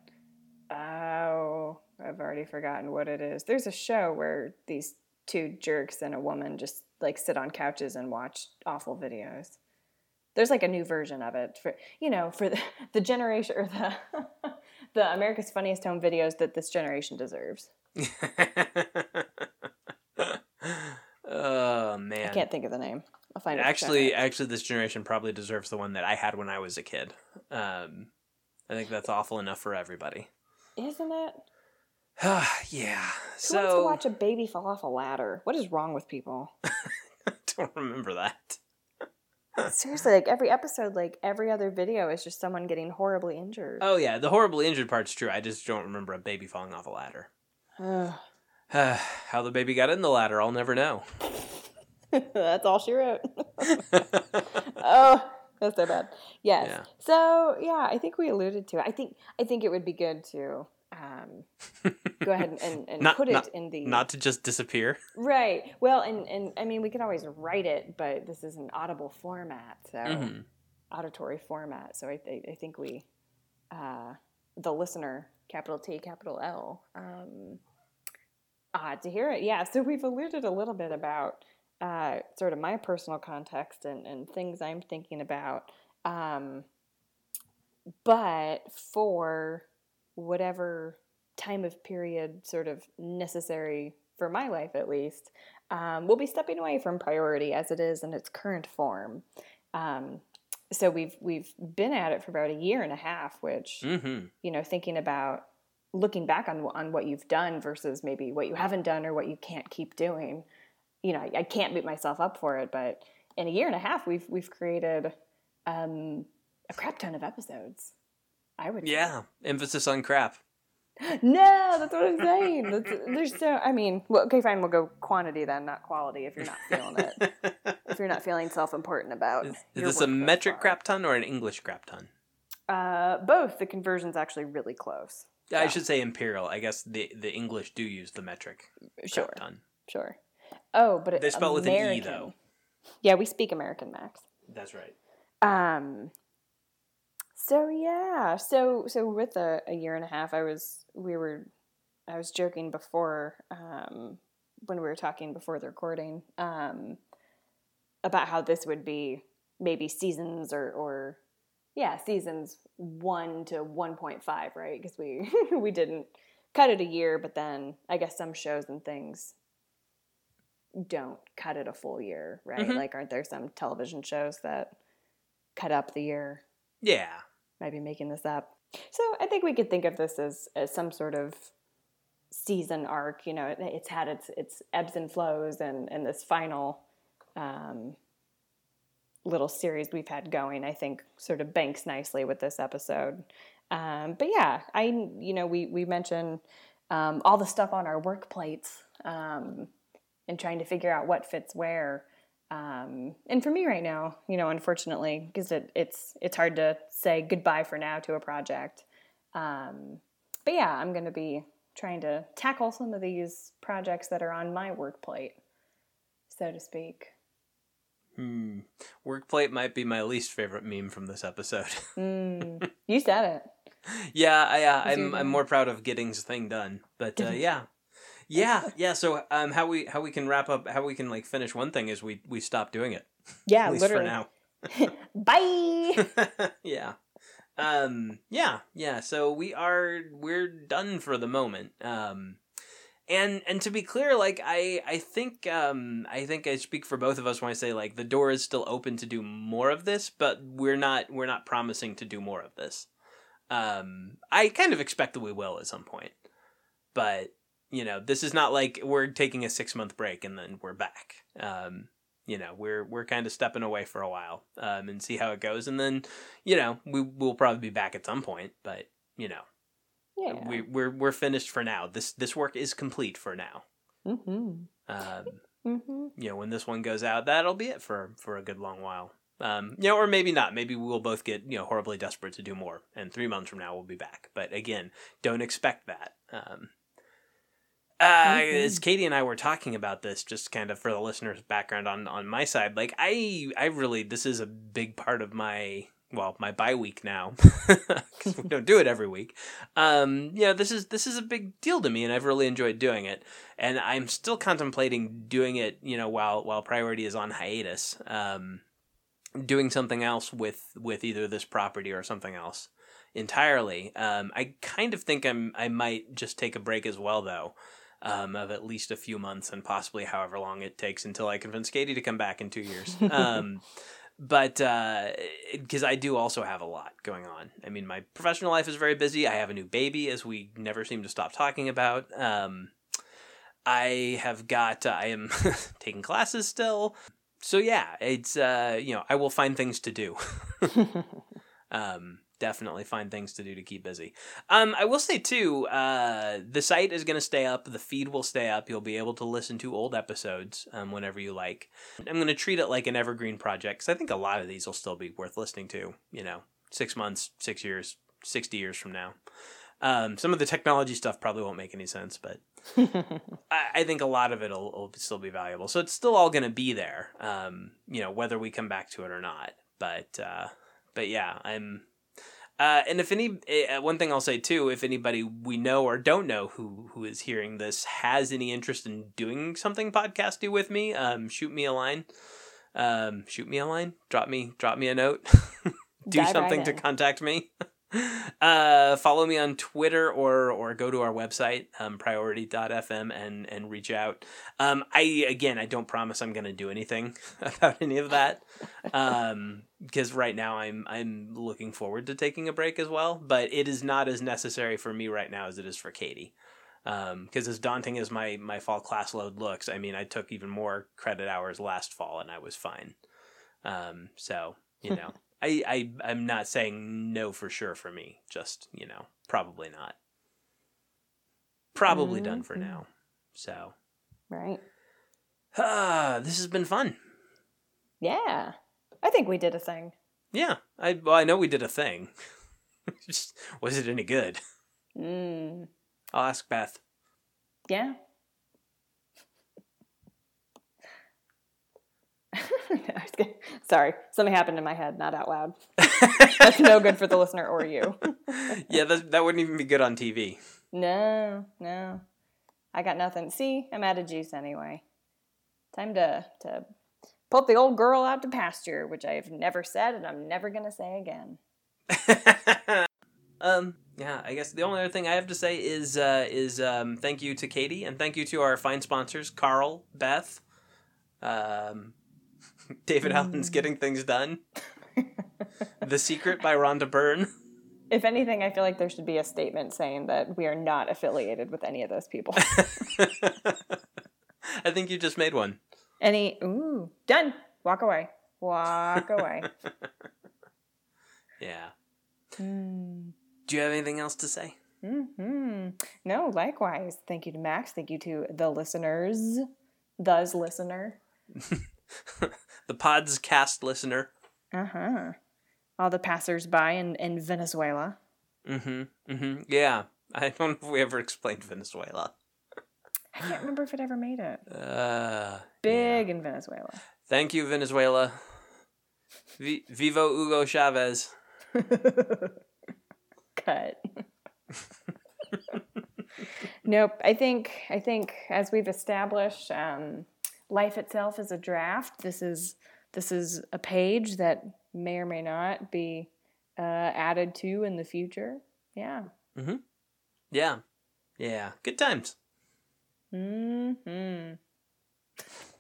Oh, I've already forgotten what it is. There's a show where these two jerks and a woman just like sit on couches and watch awful videos. There's like a new version of it for you know for the, *laughs* the generation or the *laughs* the America's Funniest Home Videos that this generation deserves. *laughs* oh man! I can't think of the name. I'll find it. actually, actually, this generation probably deserves the one that I had when I was a kid. Um, I think that's awful enough for everybody. isn't it? *sighs* yeah. Who so wants to watch a baby fall off a ladder? What is wrong with people? *laughs* I don't remember that. Seriously, like every episode, like every other video is just someone getting horribly injured. Oh yeah, the horribly injured part's true. I just don't remember a baby falling off a ladder. *sighs* *sighs* How the baby got in the ladder, I'll never know. *laughs* That's all she wrote. *laughs* oh, that's so bad. Yes. Yeah. So yeah, I think we alluded to it. I think I think it would be good to um, *laughs* go ahead and, and, and Not- put it not- in the Not to just disappear. right. Well, and and I mean we could always write it, but this is an audible format, so Mhm. auditory format. So I, I, I think we, uh, the listener, capital T, capital L, um, ought to hear it. Yeah. So we've alluded a little bit about uh, sort of my personal context and, and things I'm thinking about. Um, but for whatever time of period sort of necessary for my life at least, um, we'll be stepping away from priority as it is in its current form. Um, so we've we've been at it for about a year and a half, which Mm-hmm. you know, thinking about looking back on on what you've done versus maybe what you haven't done or what you can't keep doing. You know, I, I can't beat myself up for it, but in a year and a half, we've we've created um, a crap ton of episodes. I would say. Yeah. Emphasis on crap. No, that's what I'm saying. That's, there's so. I mean, well, okay, fine. We'll go quantity then, not quality. If you're not feeling it, *laughs* if you're not feeling self-important about. Is, is this a metric crap ton or an English crap ton? Uh, both. The conversion's actually really close. Yeah. I should say imperial. I guess the the English do use the metric Sure, crap ton. sure. Oh, but it, They spell it with an E, though. Yeah, we speak American, Max. That's right. Um. So yeah, so so with a, a year and a half, I was we were, I was joking before um, when we were talking before the recording um, about how this would be maybe seasons or or yeah seasons one to one point five right because we *laughs* we didn't cut it a year, but then I guess some shows and things don't cut it a full year, right? Mhm. Like, aren't there some television shows that cut up the year? Yeah. Might be making this up. So I think we could think of this as, as some sort of season arc. You know, it, it's had its its ebbs and flows, and and this final um, little series we've had going, I think, sort of banks nicely with this episode. Um, but yeah, I you know we we mentioned um, all the stuff on our work plates um, and trying to figure out what fits where. Um, and for me right now, you know, unfortunately, because it, it's it's hard to say goodbye for now to a project. Um, but yeah, I'm going to be trying to tackle some of these projects that are on my work plate, so to speak. Hmm. Work plate might be my least favorite meme from this episode. *laughs* Mm, you said it. yeah, I, uh, I'm. I'm more proud of getting's thing done. But uh, *laughs* yeah, yeah, yeah. So um, how we how we can wrap up how we can like finish one thing is we we stop doing it Yeah, at least literally. for now. *laughs* *laughs* Bye. *laughs* yeah. Um yeah, yeah. So we are we're done for the moment. Um and and to be clear, like I I think um I think I speak for both of us when I say like the door is still open to do more of this, but we're not we're not promising to do more of this. Um I kind of expect that we will at some point. But you know, this is not like we're taking a 6 month break and then we're back. Um you know we're we're kind of stepping away for a while um, and see how it goes and then you know we will probably be back at some point but you know yeah. we we're we're finished for now this this work is complete for now mm-hmm. um, Mm-hmm. you know when this one goes out that'll be it for for a good long while um, you know or maybe not maybe we'll both get you know horribly desperate to do more and three months from now we'll be back but again don't expect that um, uh, as Katie and I were talking about this, just kind of for the listeners' background on on my side, like I I really this is a big part of my well my bye week now *laughs* because we don't do it every week. Um, you know this is this is a big deal to me, and I've really enjoyed doing it, and I'm still contemplating doing it. You know while while priority is on hiatus, um, doing something else with with either this property or something else entirely. Um, I kind of think I'm I might just take a break as well though um, of at least a few months and possibly however long it takes until I convince Katie to come back in two years. *laughs* Um, but because I do also have a lot going on. I mean, my professional life is very busy. I have a new baby, as we never seem to stop talking about. Um, I have got. Uh, I am *laughs* taking classes still. So yeah, it's uh, you know I will find things to do. *laughs* um, definitely find things to do to keep busy. Um, I will say too, uh, the site is going to stay up. The feed will stay up. You'll be able to listen to old episodes um, whenever you like. I'm going to treat it like an evergreen project because I think a lot of these will still be worth listening to. You know, six months, six years, sixty years from now. Um, some of the technology stuff probably won't make any sense, but *laughs* I, I, think a lot of it will, still be valuable. So it's still all going to be there, um, you know, whether we come back to it or not. But uh, but yeah, I'm uh, and if any, uh, one thing I'll say too, if anybody we know or don't know who who is hearing this has any interest in doing something podcasty with me, um, shoot me a line. Um, shoot me a line. Drop me drop me a note. *laughs* Do Dive something right to contact me. *laughs* *laughs* uh, follow me on Twitter or or go to our website, um, priority.fm and and reach out. Um, I again I don't promise I'm gonna do anything *laughs* about any of that. Um, because right now I'm I'm looking forward to taking a break as well, but it is not as necessary for me right now as it is for Katie. because um, as daunting as my my fall class load looks, I mean I took even more credit hours last fall and I was fine. Um, so you know. I, I I'm not saying no for sure for me. Just you know, probably not. Probably mm-hmm. done for mm-hmm. now. So. Right. Ah, *sighs* this has been fun. Yeah, I think we did a thing. Yeah, I well, I know we did a thing. *laughs* Just, was it any good? Mm. I'll ask Beth. Yeah, *laughs* Sorry, something happened in my head, not out loud. *laughs* That's no good for the listener or you. *laughs* yeah, that, that wouldn't even be good on TV. No, no. I got nothing. See, I'm out of juice anyway. Time to, to put the old girl out to pasture, which I've never said and I'm never going to say again. um, yeah, I guess the only other thing I have to say is uh, is um, thank you to Katie and thank you to our fine sponsors, Carl, Beth, um, *laughs* David Allen's Getting Things Done. *laughs* the Secret by Rhonda Byrne. If anything, I feel like there should be a statement saying that we are not affiliated with any of those people. *laughs* I think you just made one. Any ooh, done. Walk away. Walk away. yeah. Mm. Do you have anything else to say? hmm No, likewise. Thank you to Max. Thank you to the listeners. Thus listener. The pod's cast listener. Uh huh. All the passersby in, in Venezuela. Mm hmm. Mm hmm. Yeah. I don't know if we ever explained Venezuela. I can't remember if it ever made it. *laughs* Uh, Big yeah. in Venezuela. Thank you, Venezuela. V- Vivo Hugo Chavez. *laughs* Cut. *laughs* nope. I think I think as we've established, um, life itself is a draft. This is this is a page that may or may not be uh, added to in the future. Yeah. Mm-hmm. Yeah. Yeah. Good times. Hmm. *laughs*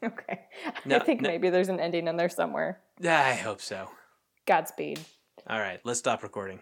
Okay. No, I think no. maybe there's an ending in there somewhere. Yeah, I hope so. Godspeed. All right. Let's stop recording.